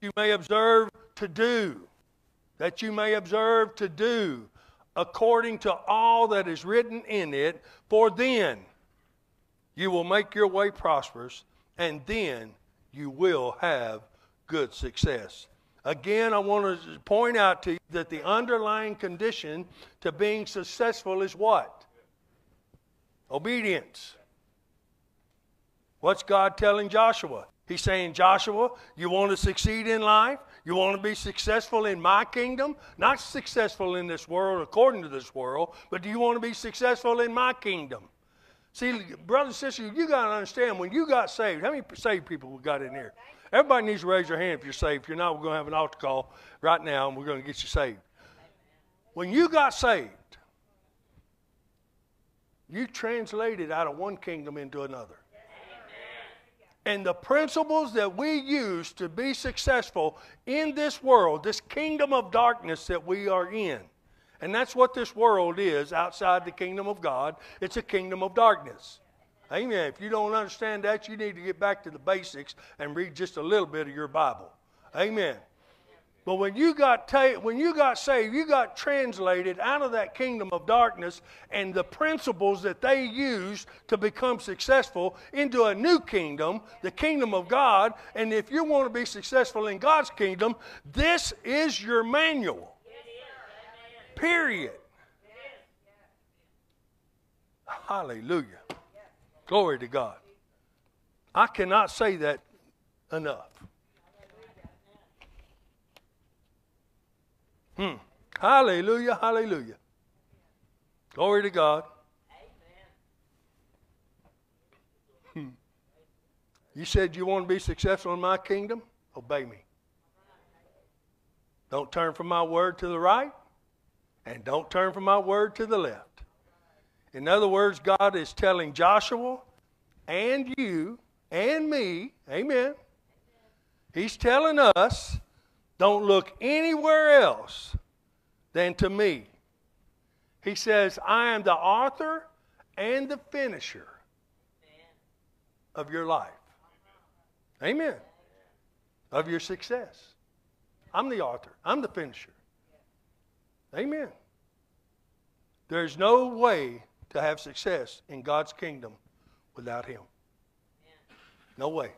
You may observe to do. That you may observe to do according to all that is written in it, for then you will make your way prosperous, and then you will have good success. Again, I want to point out to you that the underlying condition to being successful is what? Obedience. What's God telling Joshua? He's saying, Joshua, you want to succeed in life? You want to be successful in my kingdom? Not successful in this world according to this world, but do you want to be successful in my kingdom? See, brothers and sisters, you got to understand when you got saved, how many saved people we got in here? Everybody needs to raise their hand if you're saved. If you're not, we're going to have an altar call right now and we're going to get you saved. When you got saved, you translated out of one kingdom into another. And the principles that we use to be successful in this world, this kingdom of darkness that we are in, and that's what this world is outside the kingdom of God. It's a kingdom of darkness. Amen. If you don't understand that, you need to get back to the basics and read just a little bit of your Bible. Amen. But when you got ta- when you got saved, you got translated out of that kingdom of darkness and the principles that they used to become successful into a new kingdom, the kingdom of God. And if you want to be successful in God's kingdom, this is your manual. Period. Hallelujah. Glory to God. I cannot say that enough. Hmm. Hallelujah, hallelujah. Glory to God. Hmm. You said you want to be successful in my kingdom? Obey me. Don't turn from my word to the right, and don't turn from my word to the left. In other words, God is telling Joshua and you and me, amen. He's telling us don't look anywhere else than to me. He says, I am the author and the finisher of your life. Amen. Of your success. I'm the author, I'm the finisher. Amen. There's no way to have success in God's kingdom without Him. No way.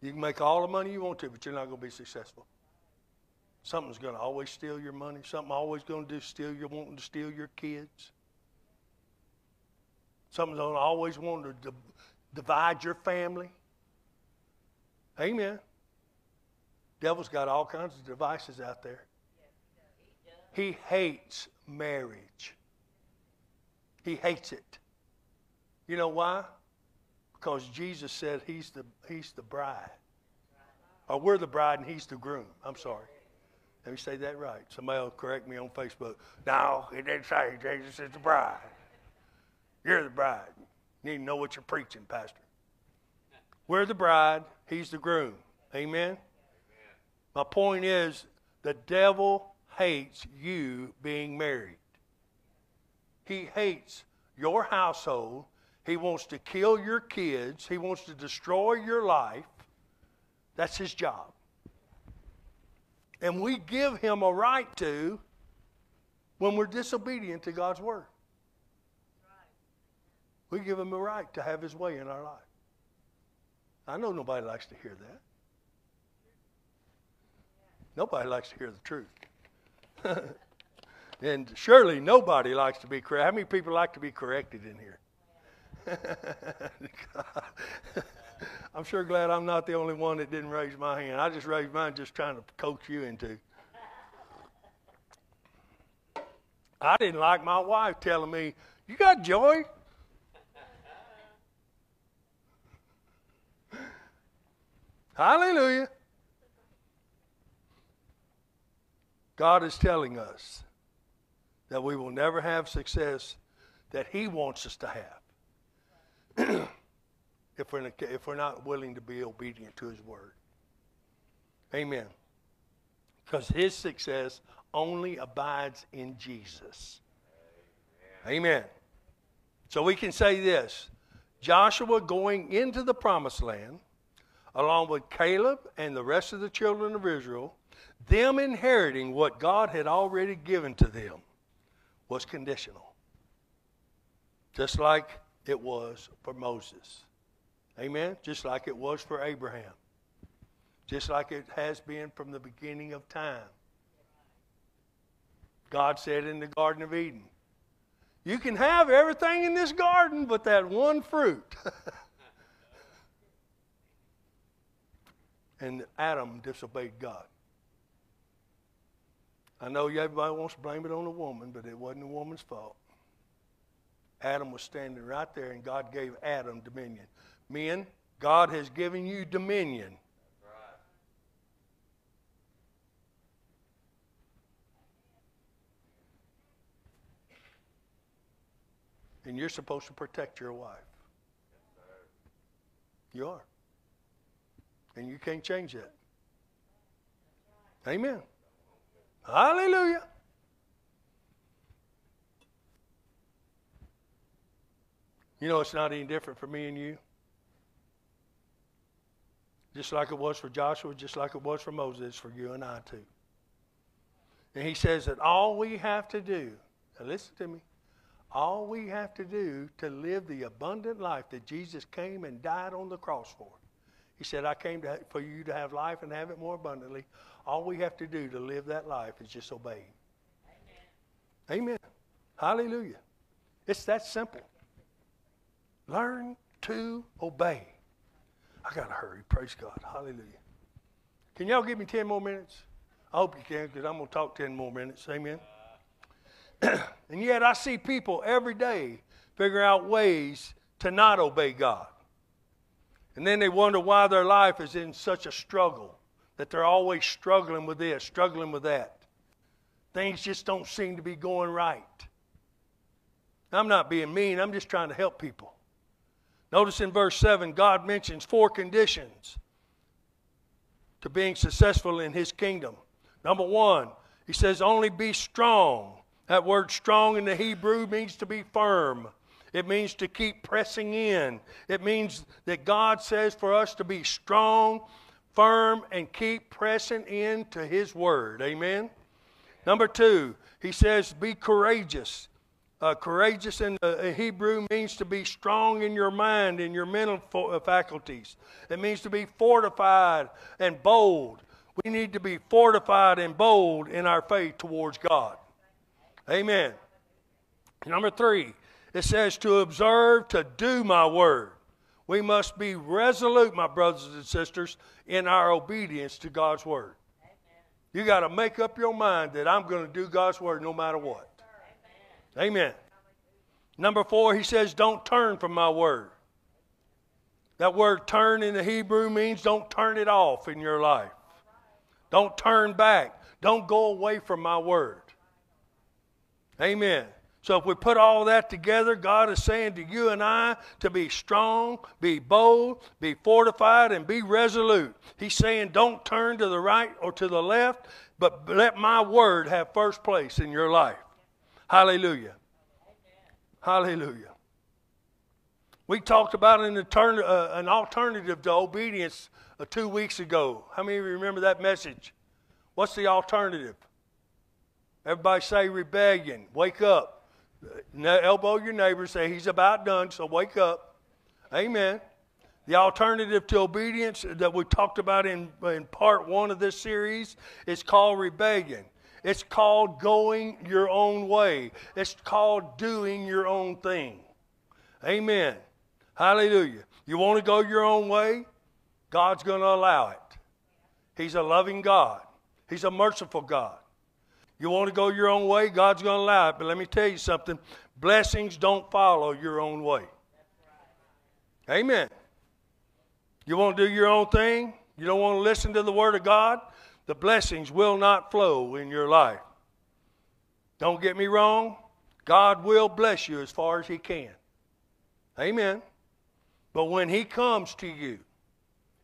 You can make all the money you want to, but you're not going to be successful. Something's going to always steal your money. Something always going to do steal your wanting to steal your kids. Something's going to always want to divide your family. Amen. Devil's got all kinds of devices out there. He hates marriage. He hates it. You know why? Because Jesus said he's the, he's the bride. Or we're the bride and he's the groom. I'm sorry. Let me say that right. Somebody will correct me on Facebook. No, he didn't say Jesus is the bride. You're the bride. You need to know what you're preaching, Pastor. We're the bride, he's the groom. Amen? Amen. My point is the devil hates you being married. He hates your household he wants to kill your kids. He wants to destroy your life. That's his job. And we give him a right to when we're disobedient to God's word. We give him a right to have his way in our life. I know nobody likes to hear that. Nobody likes to hear the truth. and surely nobody likes to be corrected. How many people like to be corrected in here? I'm sure glad I'm not the only one that didn't raise my hand. I just raised mine just trying to coach you into. I didn't like my wife telling me, You got joy? Hallelujah. God is telling us that we will never have success that He wants us to have if, we're, if we're not willing to be obedient to His Word. Amen. Because His success only abides in Jesus. Amen. So we can say this Joshua going into the promised land, along with Caleb and the rest of the children of Israel, them inheriting what God had already given to them was conditional. Just like it was for Moses. Amen? Just like it was for Abraham. Just like it has been from the beginning of time. God said in the Garden of Eden, You can have everything in this garden but that one fruit. and Adam disobeyed God. I know everybody wants to blame it on the woman, but it wasn't the woman's fault. Adam was standing right there, and God gave Adam dominion. Men, God has given you dominion. And you're supposed to protect your wife. You are. And you can't change that. Amen. Hallelujah. You know, it's not any different for me and you. Just like it was for Joshua, just like it was for Moses, for you and I too. And he says that all we have to do, now listen to me, all we have to do to live the abundant life that Jesus came and died on the cross for. He said, I came to, for you to have life and have it more abundantly. All we have to do to live that life is just obey. Amen. Amen. Hallelujah. It's that simple. Learn to obey. I got to hurry. Praise God. Hallelujah. Can y'all give me 10 more minutes? I hope you can because I'm going to talk 10 more minutes. Amen. and yet I see people every day figure out ways to not obey God. And then they wonder why their life is in such a struggle that they're always struggling with this, struggling with that. Things just don't seem to be going right. I'm not being mean, I'm just trying to help people. Notice in verse 7, God mentions four conditions to being successful in his kingdom. Number one, he says, only be strong. That word strong in the Hebrew means to be firm. It means to keep pressing in. It means that God says for us to be strong firm and keep pressing into His Word. Amen? Number two, he says, be courageous. Uh, courageous in uh, Hebrew means to be strong in your mind and your mental uh, faculties. It means to be fortified and bold. We need to be fortified and bold in our faith towards God. Amen. Number three, it says to observe, to do my word. We must be resolute, my brothers and sisters, in our obedience to God's word. Amen. You got to make up your mind that I'm going to do God's word no matter what. Amen. Amen. Number four, he says, don't turn from my word. That word turn in the Hebrew means don't turn it off in your life. Don't turn back. Don't go away from my word. Amen. So if we put all that together, God is saying to you and I to be strong, be bold, be fortified, and be resolute. He's saying don't turn to the right or to the left, but let my word have first place in your life. Hallelujah. Hallelujah. We talked about an, uh, an alternative to obedience uh, two weeks ago. How many of you remember that message? What's the alternative? Everybody say rebellion. Wake up. Uh, elbow your neighbor, say he's about done, so wake up. Amen. The alternative to obedience that we talked about in, in part one of this series is called rebellion. It's called going your own way. It's called doing your own thing. Amen. Hallelujah. You want to go your own way? God's going to allow it. He's a loving God, He's a merciful God. You want to go your own way? God's going to allow it. But let me tell you something blessings don't follow your own way. Amen. You want to do your own thing? You don't want to listen to the Word of God? The blessings will not flow in your life. Don't get me wrong. God will bless you as far as He can. Amen. But when He comes to you,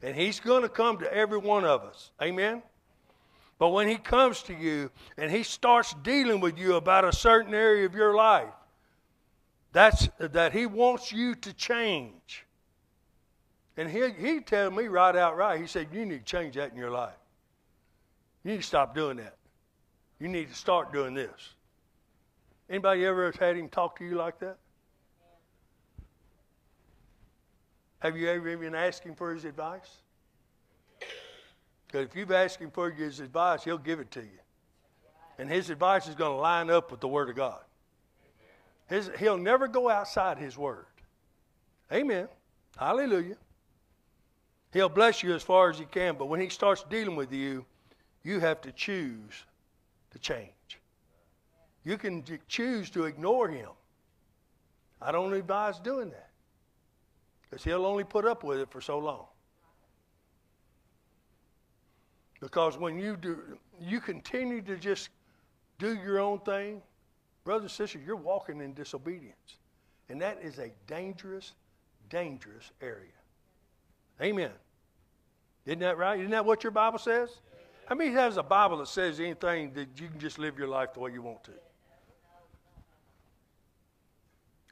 and He's going to come to every one of us, amen? But when He comes to you and He starts dealing with you about a certain area of your life, that's that He wants you to change. And he, he tell me right out right, he said, You need to change that in your life. You need to stop doing that. You need to start doing this. Anybody ever had him talk to you like that? Have you ever even asked him for his advice? Because if you've asked him for his advice, he'll give it to you. And his advice is going to line up with the Word of God. His, he'll never go outside his Word. Amen. Hallelujah. He'll bless you as far as he can, but when he starts dealing with you, you have to choose to change. You can choose to ignore him. I don't advise doing that because he'll only put up with it for so long. Because when you do, you continue to just do your own thing, brothers and sisters, you're walking in disobedience. And that is a dangerous, dangerous area. Amen. Isn't that right? Isn't that what your Bible says? How many has a Bible that says anything that you can just live your life the way you want to?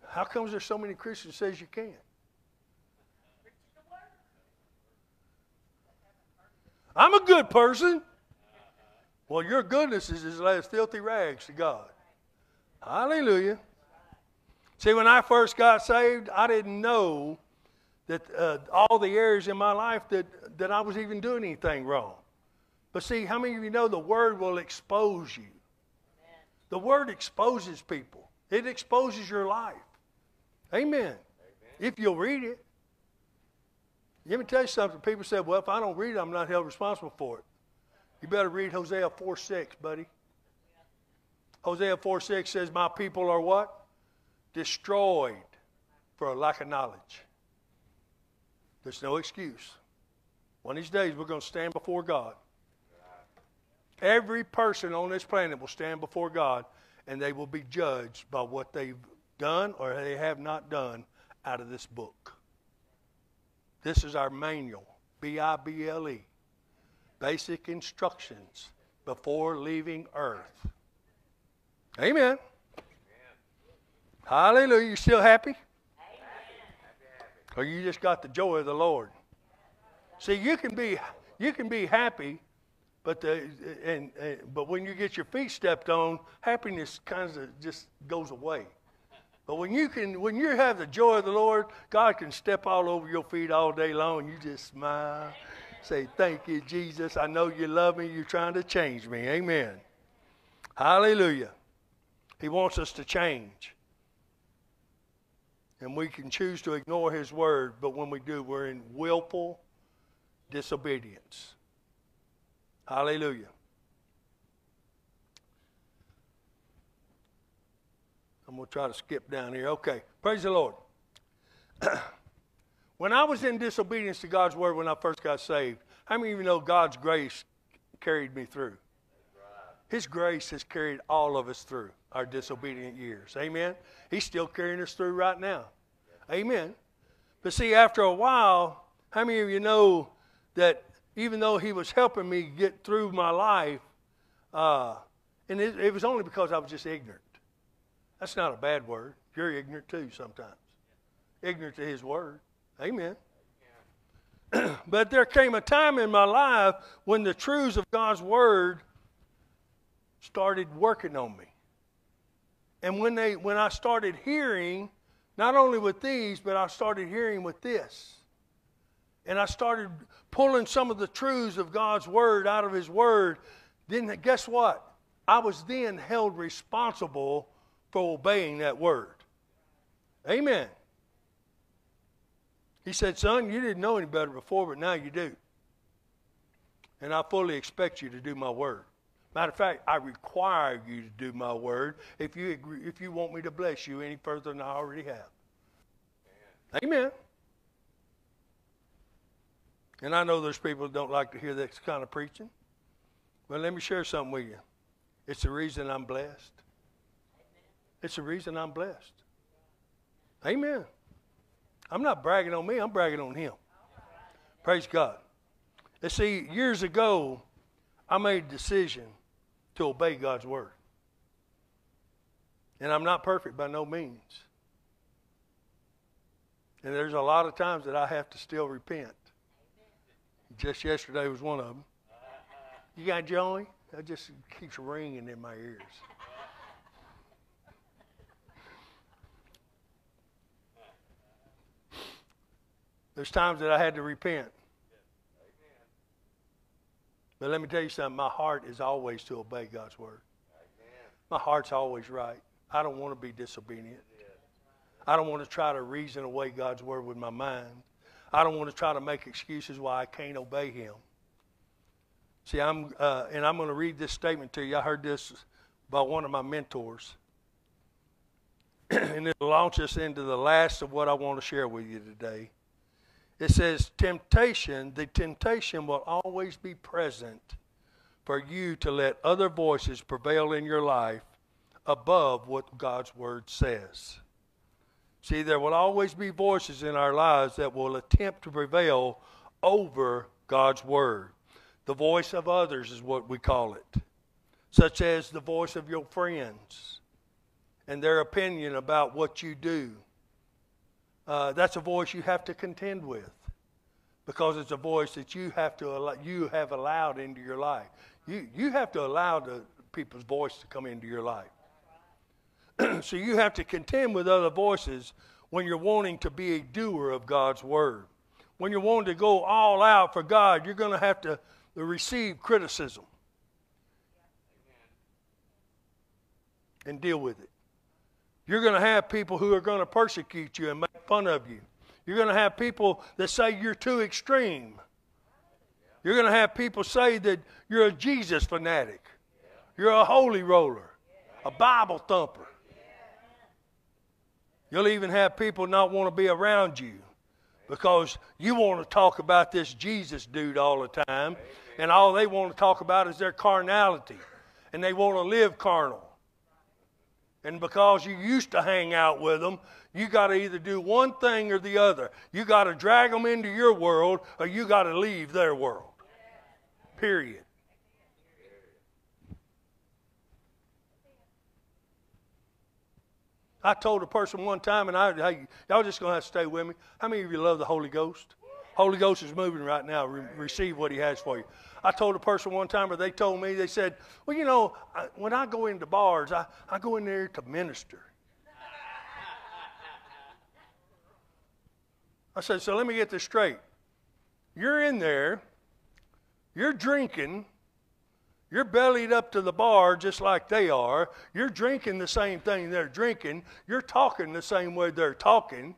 How comes there's so many Christians says you can't? I'm a good person. Well, your goodness is as filthy rags to God. Hallelujah. See, when I first got saved, I didn't know that uh, all the areas in my life that, that I was even doing anything wrong. But see, how many of you know the Word will expose you? The Word exposes people, it exposes your life. Amen. Amen. If you'll read it. Let me tell you something. People said, well, if I don't read it, I'm not held responsible for it. You better read Hosea 4 6, buddy. Hosea 4 6 says, My people are what? Destroyed for a lack of knowledge. There's no excuse. One of these days, we're going to stand before God. Every person on this planet will stand before God, and they will be judged by what they've done or they have not done out of this book. This is our manual, B I B L E, basic instructions before leaving earth. Amen. Amen. Hallelujah. You still happy? or you just got the joy of the Lord. See, you can be you can be happy, but the and, and but when you get your feet stepped on, happiness kind of just goes away. But when you can when you have the joy of the Lord, God can step all over your feet all day long, you just smile, say, "Thank you, Jesus. I know you love me. You're trying to change me." Amen. Hallelujah. He wants us to change. And we can choose to ignore his word, but when we do, we're in willful disobedience. Hallelujah. I'm going to try to skip down here. Okay. Praise the Lord. when I was in disobedience to God's word when I first got saved, how many of you know God's grace carried me through? His grace has carried all of us through our disobedient years. Amen. He's still carrying us through right now. Amen. But see, after a while, how many of you know that even though He was helping me get through my life, uh, and it, it was only because I was just ignorant. That's not a bad word. You're ignorant too sometimes. Ignorant to His word. Amen. but there came a time in my life when the truths of God's word started working on me. And when they when I started hearing not only with these, but I started hearing with this. And I started pulling some of the truths of God's Word out of His Word. Then, guess what? I was then held responsible for obeying that Word. Amen. He said, Son, you didn't know any better before, but now you do. And I fully expect you to do my Word. Matter of fact, I require you to do my word if you agree, if you want me to bless you any further than I already have. Amen. Amen. And I know there's people that don't like to hear this kind of preaching. But let me share something with you. It's the reason I'm blessed. It's the reason I'm blessed. Amen. I'm not bragging on me, I'm bragging on him. Praise God. And see, years ago, I made a decision to obey God's word. And I'm not perfect by no means. And there's a lot of times that I have to still repent. Just yesterday was one of them. You got Joey? That just keeps ringing in my ears. There's times that I had to repent. But let me tell you something my heart is always to obey God's word. My heart's always right. I don't want to be disobedient. I don't want to try to reason away God's word with my mind. I don't want to try to make excuses why I can't obey Him. See, I'm, uh, and I'm going to read this statement to you. I heard this by one of my mentors. and it will launch us into the last of what I want to share with you today. It says, Temptation, the temptation will always be present for you to let other voices prevail in your life above what God's Word says. See, there will always be voices in our lives that will attempt to prevail over God's Word. The voice of others is what we call it, such as the voice of your friends and their opinion about what you do. Uh, that's a voice you have to contend with because it's a voice that you have to allow, you have allowed into your life. You you have to allow the people's voice to come into your life. so you have to contend with other voices when you're wanting to be a doer of God's word. When you're wanting to go all out for God, you're going to have to to receive criticism and deal with it. You're going to have people who are going to persecute you and make fun of you. You're going to have people that say you're too extreme. You're going to have people say that you're a Jesus fanatic. You're a holy roller, a Bible thumper. You'll even have people not want to be around you because you want to talk about this Jesus dude all the time and all they want to talk about is their carnality, and they want to live carnal. And because you used to hang out with them, you got to either do one thing or the other. You got to drag them into your world, or you got to leave their world. Period. I told a person one time, and I, hey, y'all just gonna have to stay with me. How many of you love the Holy Ghost? Holy Ghost is moving right now. Re- receive what He has for you. I told a person one time, or they told me, they said, Well, you know, I, when I go into bars, I, I go in there to minister. I said, So let me get this straight. You're in there, you're drinking, you're bellied up to the bar just like they are. You're drinking the same thing they're drinking. You're talking the same way they're talking.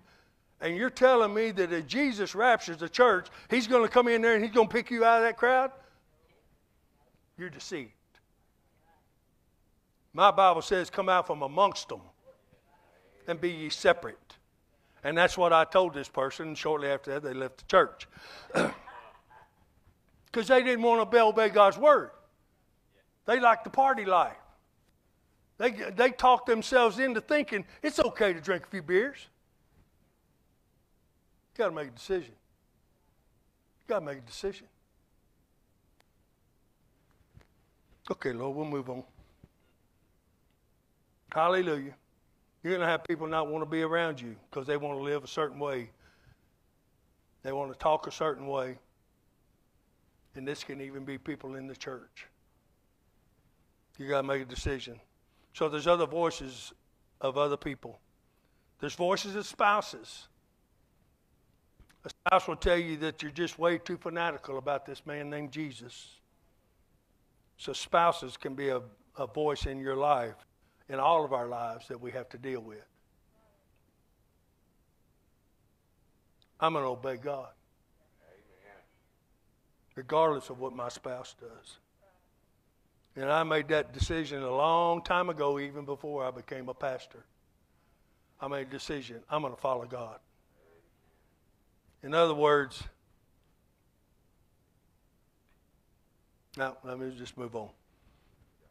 And you're telling me that if Jesus raptures the church, he's going to come in there and he's going to pick you out of that crowd? You're deceived. My Bible says, Come out from amongst them and be ye separate. And that's what I told this person. Shortly after that, they left the church. Because they didn't want to obey God's word. They liked the party life. They, they talked themselves into thinking it's okay to drink a few beers. You got to make a decision. You got to make a decision. Okay, Lord, we'll move on. Hallelujah. You're going to have people not want to be around you because they want to live a certain way. They want to talk a certain way. And this can even be people in the church. You got to make a decision. So there's other voices of other people. There's voices of spouses. A spouse will tell you that you're just way too fanatical about this man named Jesus. So, spouses can be a, a voice in your life, in all of our lives, that we have to deal with. I'm going to obey God, Amen. regardless of what my spouse does. And I made that decision a long time ago, even before I became a pastor. I made a decision I'm going to follow God. In other words, No, let me just move on.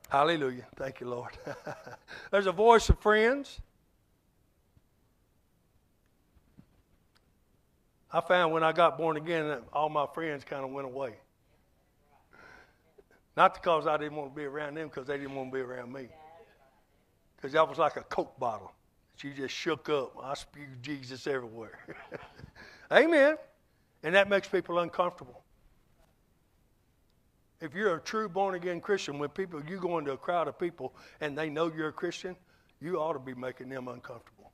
Hallelujah. Thank you, Lord. There's a voice of friends. I found when I got born again that all my friends kind of went away. Not because I didn't want to be around them, because they didn't want to be around me. Because that was like a Coke bottle. She just shook up. I spewed Jesus everywhere. Amen. And that makes people uncomfortable. If you're a true born again Christian, when people you go into a crowd of people and they know you're a Christian, you ought to be making them uncomfortable.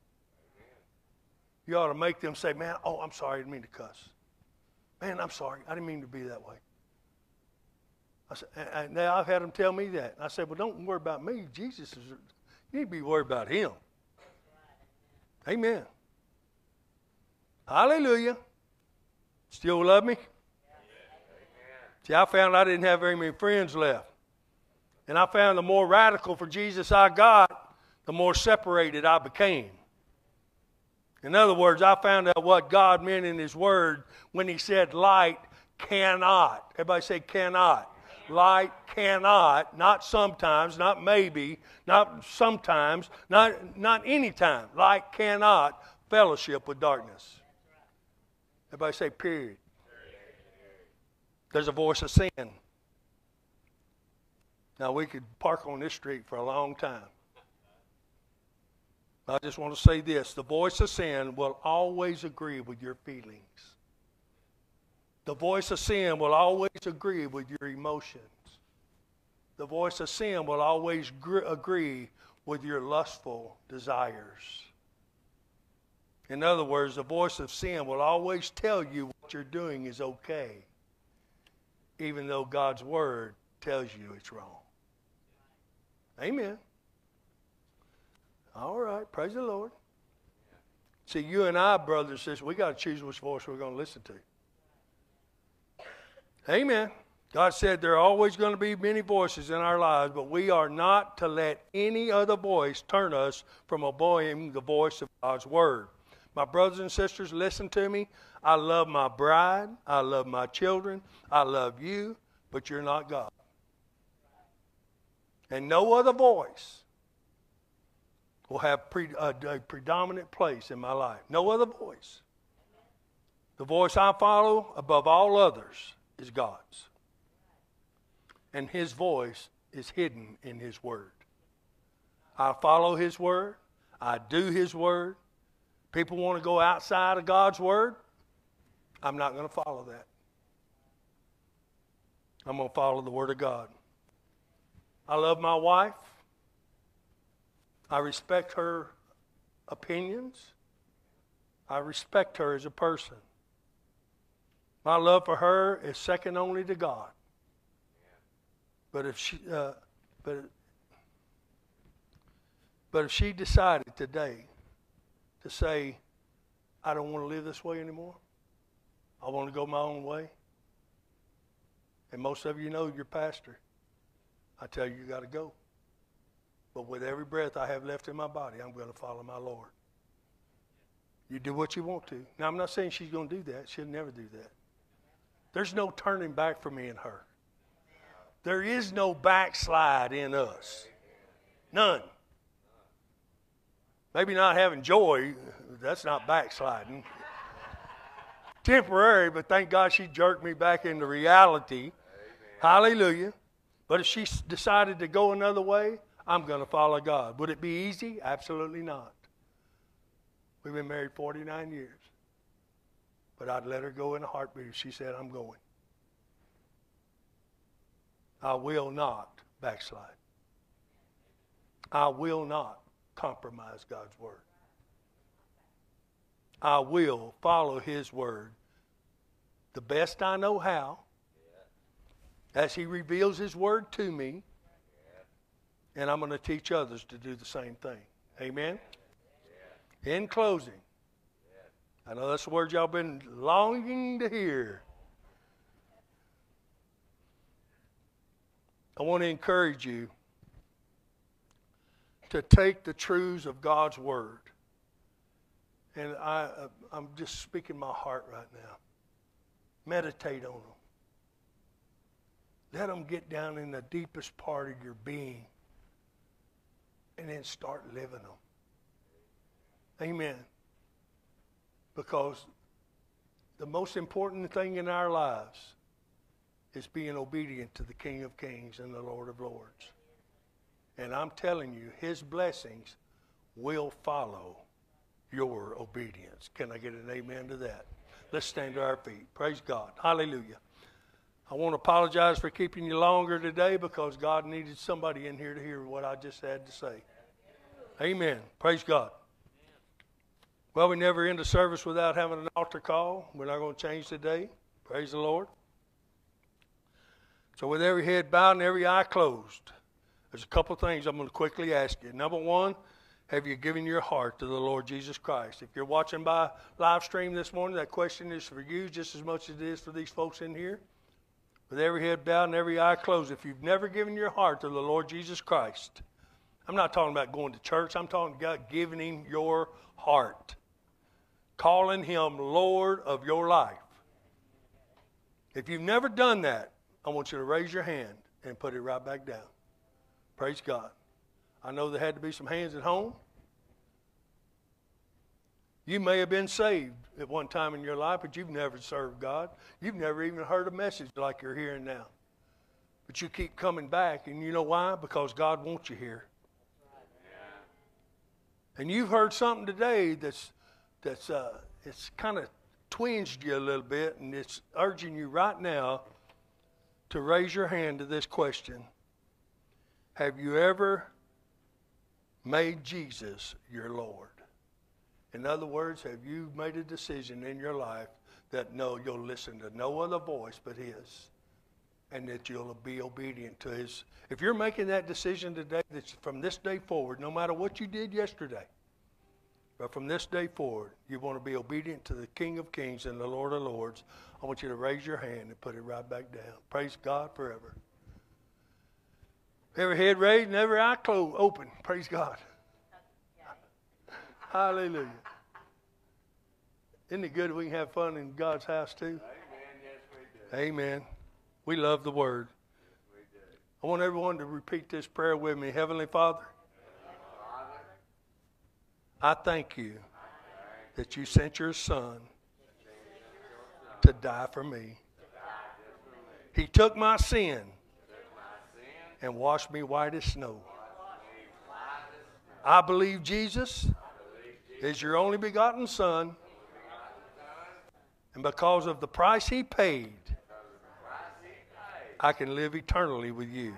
You ought to make them say, Man, oh, I'm sorry, I didn't mean to cuss. Man, I'm sorry, I didn't mean to be that way. I said, and now I've had them tell me that. I said, Well, don't worry about me. Jesus is, you need to be worried about him. Amen. Hallelujah. Still love me? See, I found I didn't have very many friends left. And I found the more radical for Jesus I got, the more separated I became. In other words, I found out what God meant in His Word when He said light cannot. Everybody say cannot. Light cannot, not sometimes, not maybe, not sometimes, not, not anytime. Light cannot fellowship with darkness. Everybody say period. There's a voice of sin. Now, we could park on this street for a long time. I just want to say this the voice of sin will always agree with your feelings. The voice of sin will always agree with your emotions. The voice of sin will always gr- agree with your lustful desires. In other words, the voice of sin will always tell you what you're doing is okay even though God's word tells you it's wrong. Amen. All right, praise the Lord. See, you and I, brothers and sisters, we got to choose which voice we're going to listen to. Amen. God said there are always going to be many voices in our lives, but we are not to let any other voice turn us from obeying the voice of God's word. My brothers and sisters, listen to me. I love my bride. I love my children. I love you, but you're not God. And no other voice will have pre, a, a predominant place in my life. No other voice. The voice I follow above all others is God's. And His voice is hidden in His Word. I follow His Word. I do His Word. People want to go outside of God's Word. I'm not going to follow that. I'm going to follow the Word of God. I love my wife. I respect her opinions. I respect her as a person. My love for her is second only to God. But if she, uh, but, but if she decided today to say, I don't want to live this way anymore, I want to go my own way. And most of you know your pastor. I tell you, you got to go. But with every breath I have left in my body, I'm going to follow my Lord. You do what you want to. Now, I'm not saying she's going to do that. She'll never do that. There's no turning back for me and her. There is no backslide in us. None. Maybe not having joy, that's not backsliding temporary, but thank God she jerked me back into reality. Amen. Hallelujah. But if she decided to go another way, I'm going to follow God. Would it be easy? Absolutely not. We've been married 49 years. But I'd let her go in a heartbeat if she said, I'm going. I will not backslide. I will not compromise God's word. I will follow his word the best I know how as he reveals his word to me. And I'm going to teach others to do the same thing. Amen? In closing, I know that's the word y'all been longing to hear. I want to encourage you to take the truths of God's word and I, uh, I'm just speaking my heart right now. Meditate on them. Let them get down in the deepest part of your being and then start living them. Amen. Because the most important thing in our lives is being obedient to the King of Kings and the Lord of Lords. And I'm telling you, his blessings will follow your obedience. Can I get an amen to that? Let's stand to our feet. Praise God. Hallelujah. I want to apologize for keeping you longer today because God needed somebody in here to hear what I just had to say. Amen. Praise God. Well, we never end a service without having an altar call. We're not going to change today. Praise the Lord. So, with every head bowed and every eye closed, there's a couple things I'm going to quickly ask you. Number one, have you given your heart to the Lord Jesus Christ? If you're watching by live stream this morning, that question is for you just as much as it is for these folks in here. With every head bowed and every eye closed, if you've never given your heart to the Lord Jesus Christ, I'm not talking about going to church, I'm talking about giving Him your heart calling him Lord of your life. If you've never done that, I want you to raise your hand and put it right back down. Praise God. I know there had to be some hands at home. You may have been saved at one time in your life, but you've never served God. You've never even heard a message like you're hearing now. But you keep coming back, and you know why? Because God wants you here. And you've heard something today that's that's uh, it's kind of twinged you a little bit, and it's urging you right now to raise your hand to this question: Have you ever made Jesus your Lord? In other words, have you made a decision in your life that no, you'll listen to no other voice but His, and that you'll be obedient to His? If you're making that decision today, that's from this day forward, no matter what you did yesterday but from this day forward, you want to be obedient to the King of Kings and the Lord of Lords. I want you to raise your hand and put it right back down. Praise God forever. Every head raised and every eye closed, open. Praise God. Hallelujah. Isn't it good we can have fun in God's house too? Amen. Yes, we do. Amen. We love the Word. Yes, I want everyone to repeat this prayer with me. Heavenly Father, I thank you that you sent your son to die for me. He took my sin and wash me white as snow. I believe Jesus is your only begotten Son, and because of the price he paid, I can live eternally with you.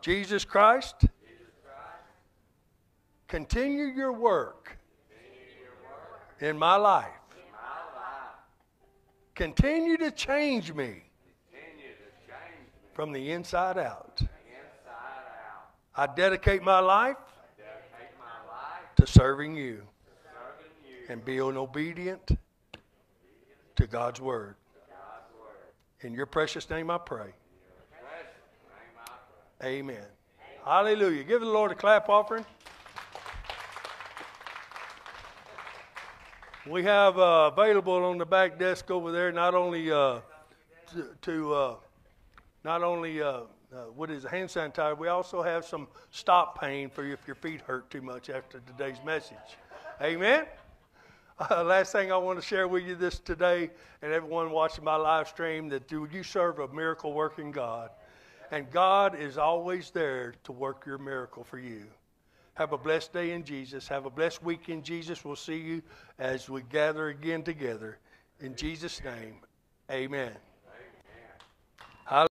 Jesus Christ Continue your work in my life. Continue to change me from the inside out. I dedicate my life to serving you and being obedient to God's word. In your precious name I pray. Amen. Hallelujah. Give the Lord a clap offering. We have uh, available on the back desk over there not only uh, to, to uh, not only uh, uh, what is a hand sanitizer, we also have some stop pain for you if your feet hurt too much after today's message. Amen. Uh, last thing I want to share with you this today, and everyone watching my live stream, that do you serve a miracle working God, and God is always there to work your miracle for you. Have a blessed day in Jesus. Have a blessed week in Jesus. We'll see you as we gather again together. In Jesus' name, amen.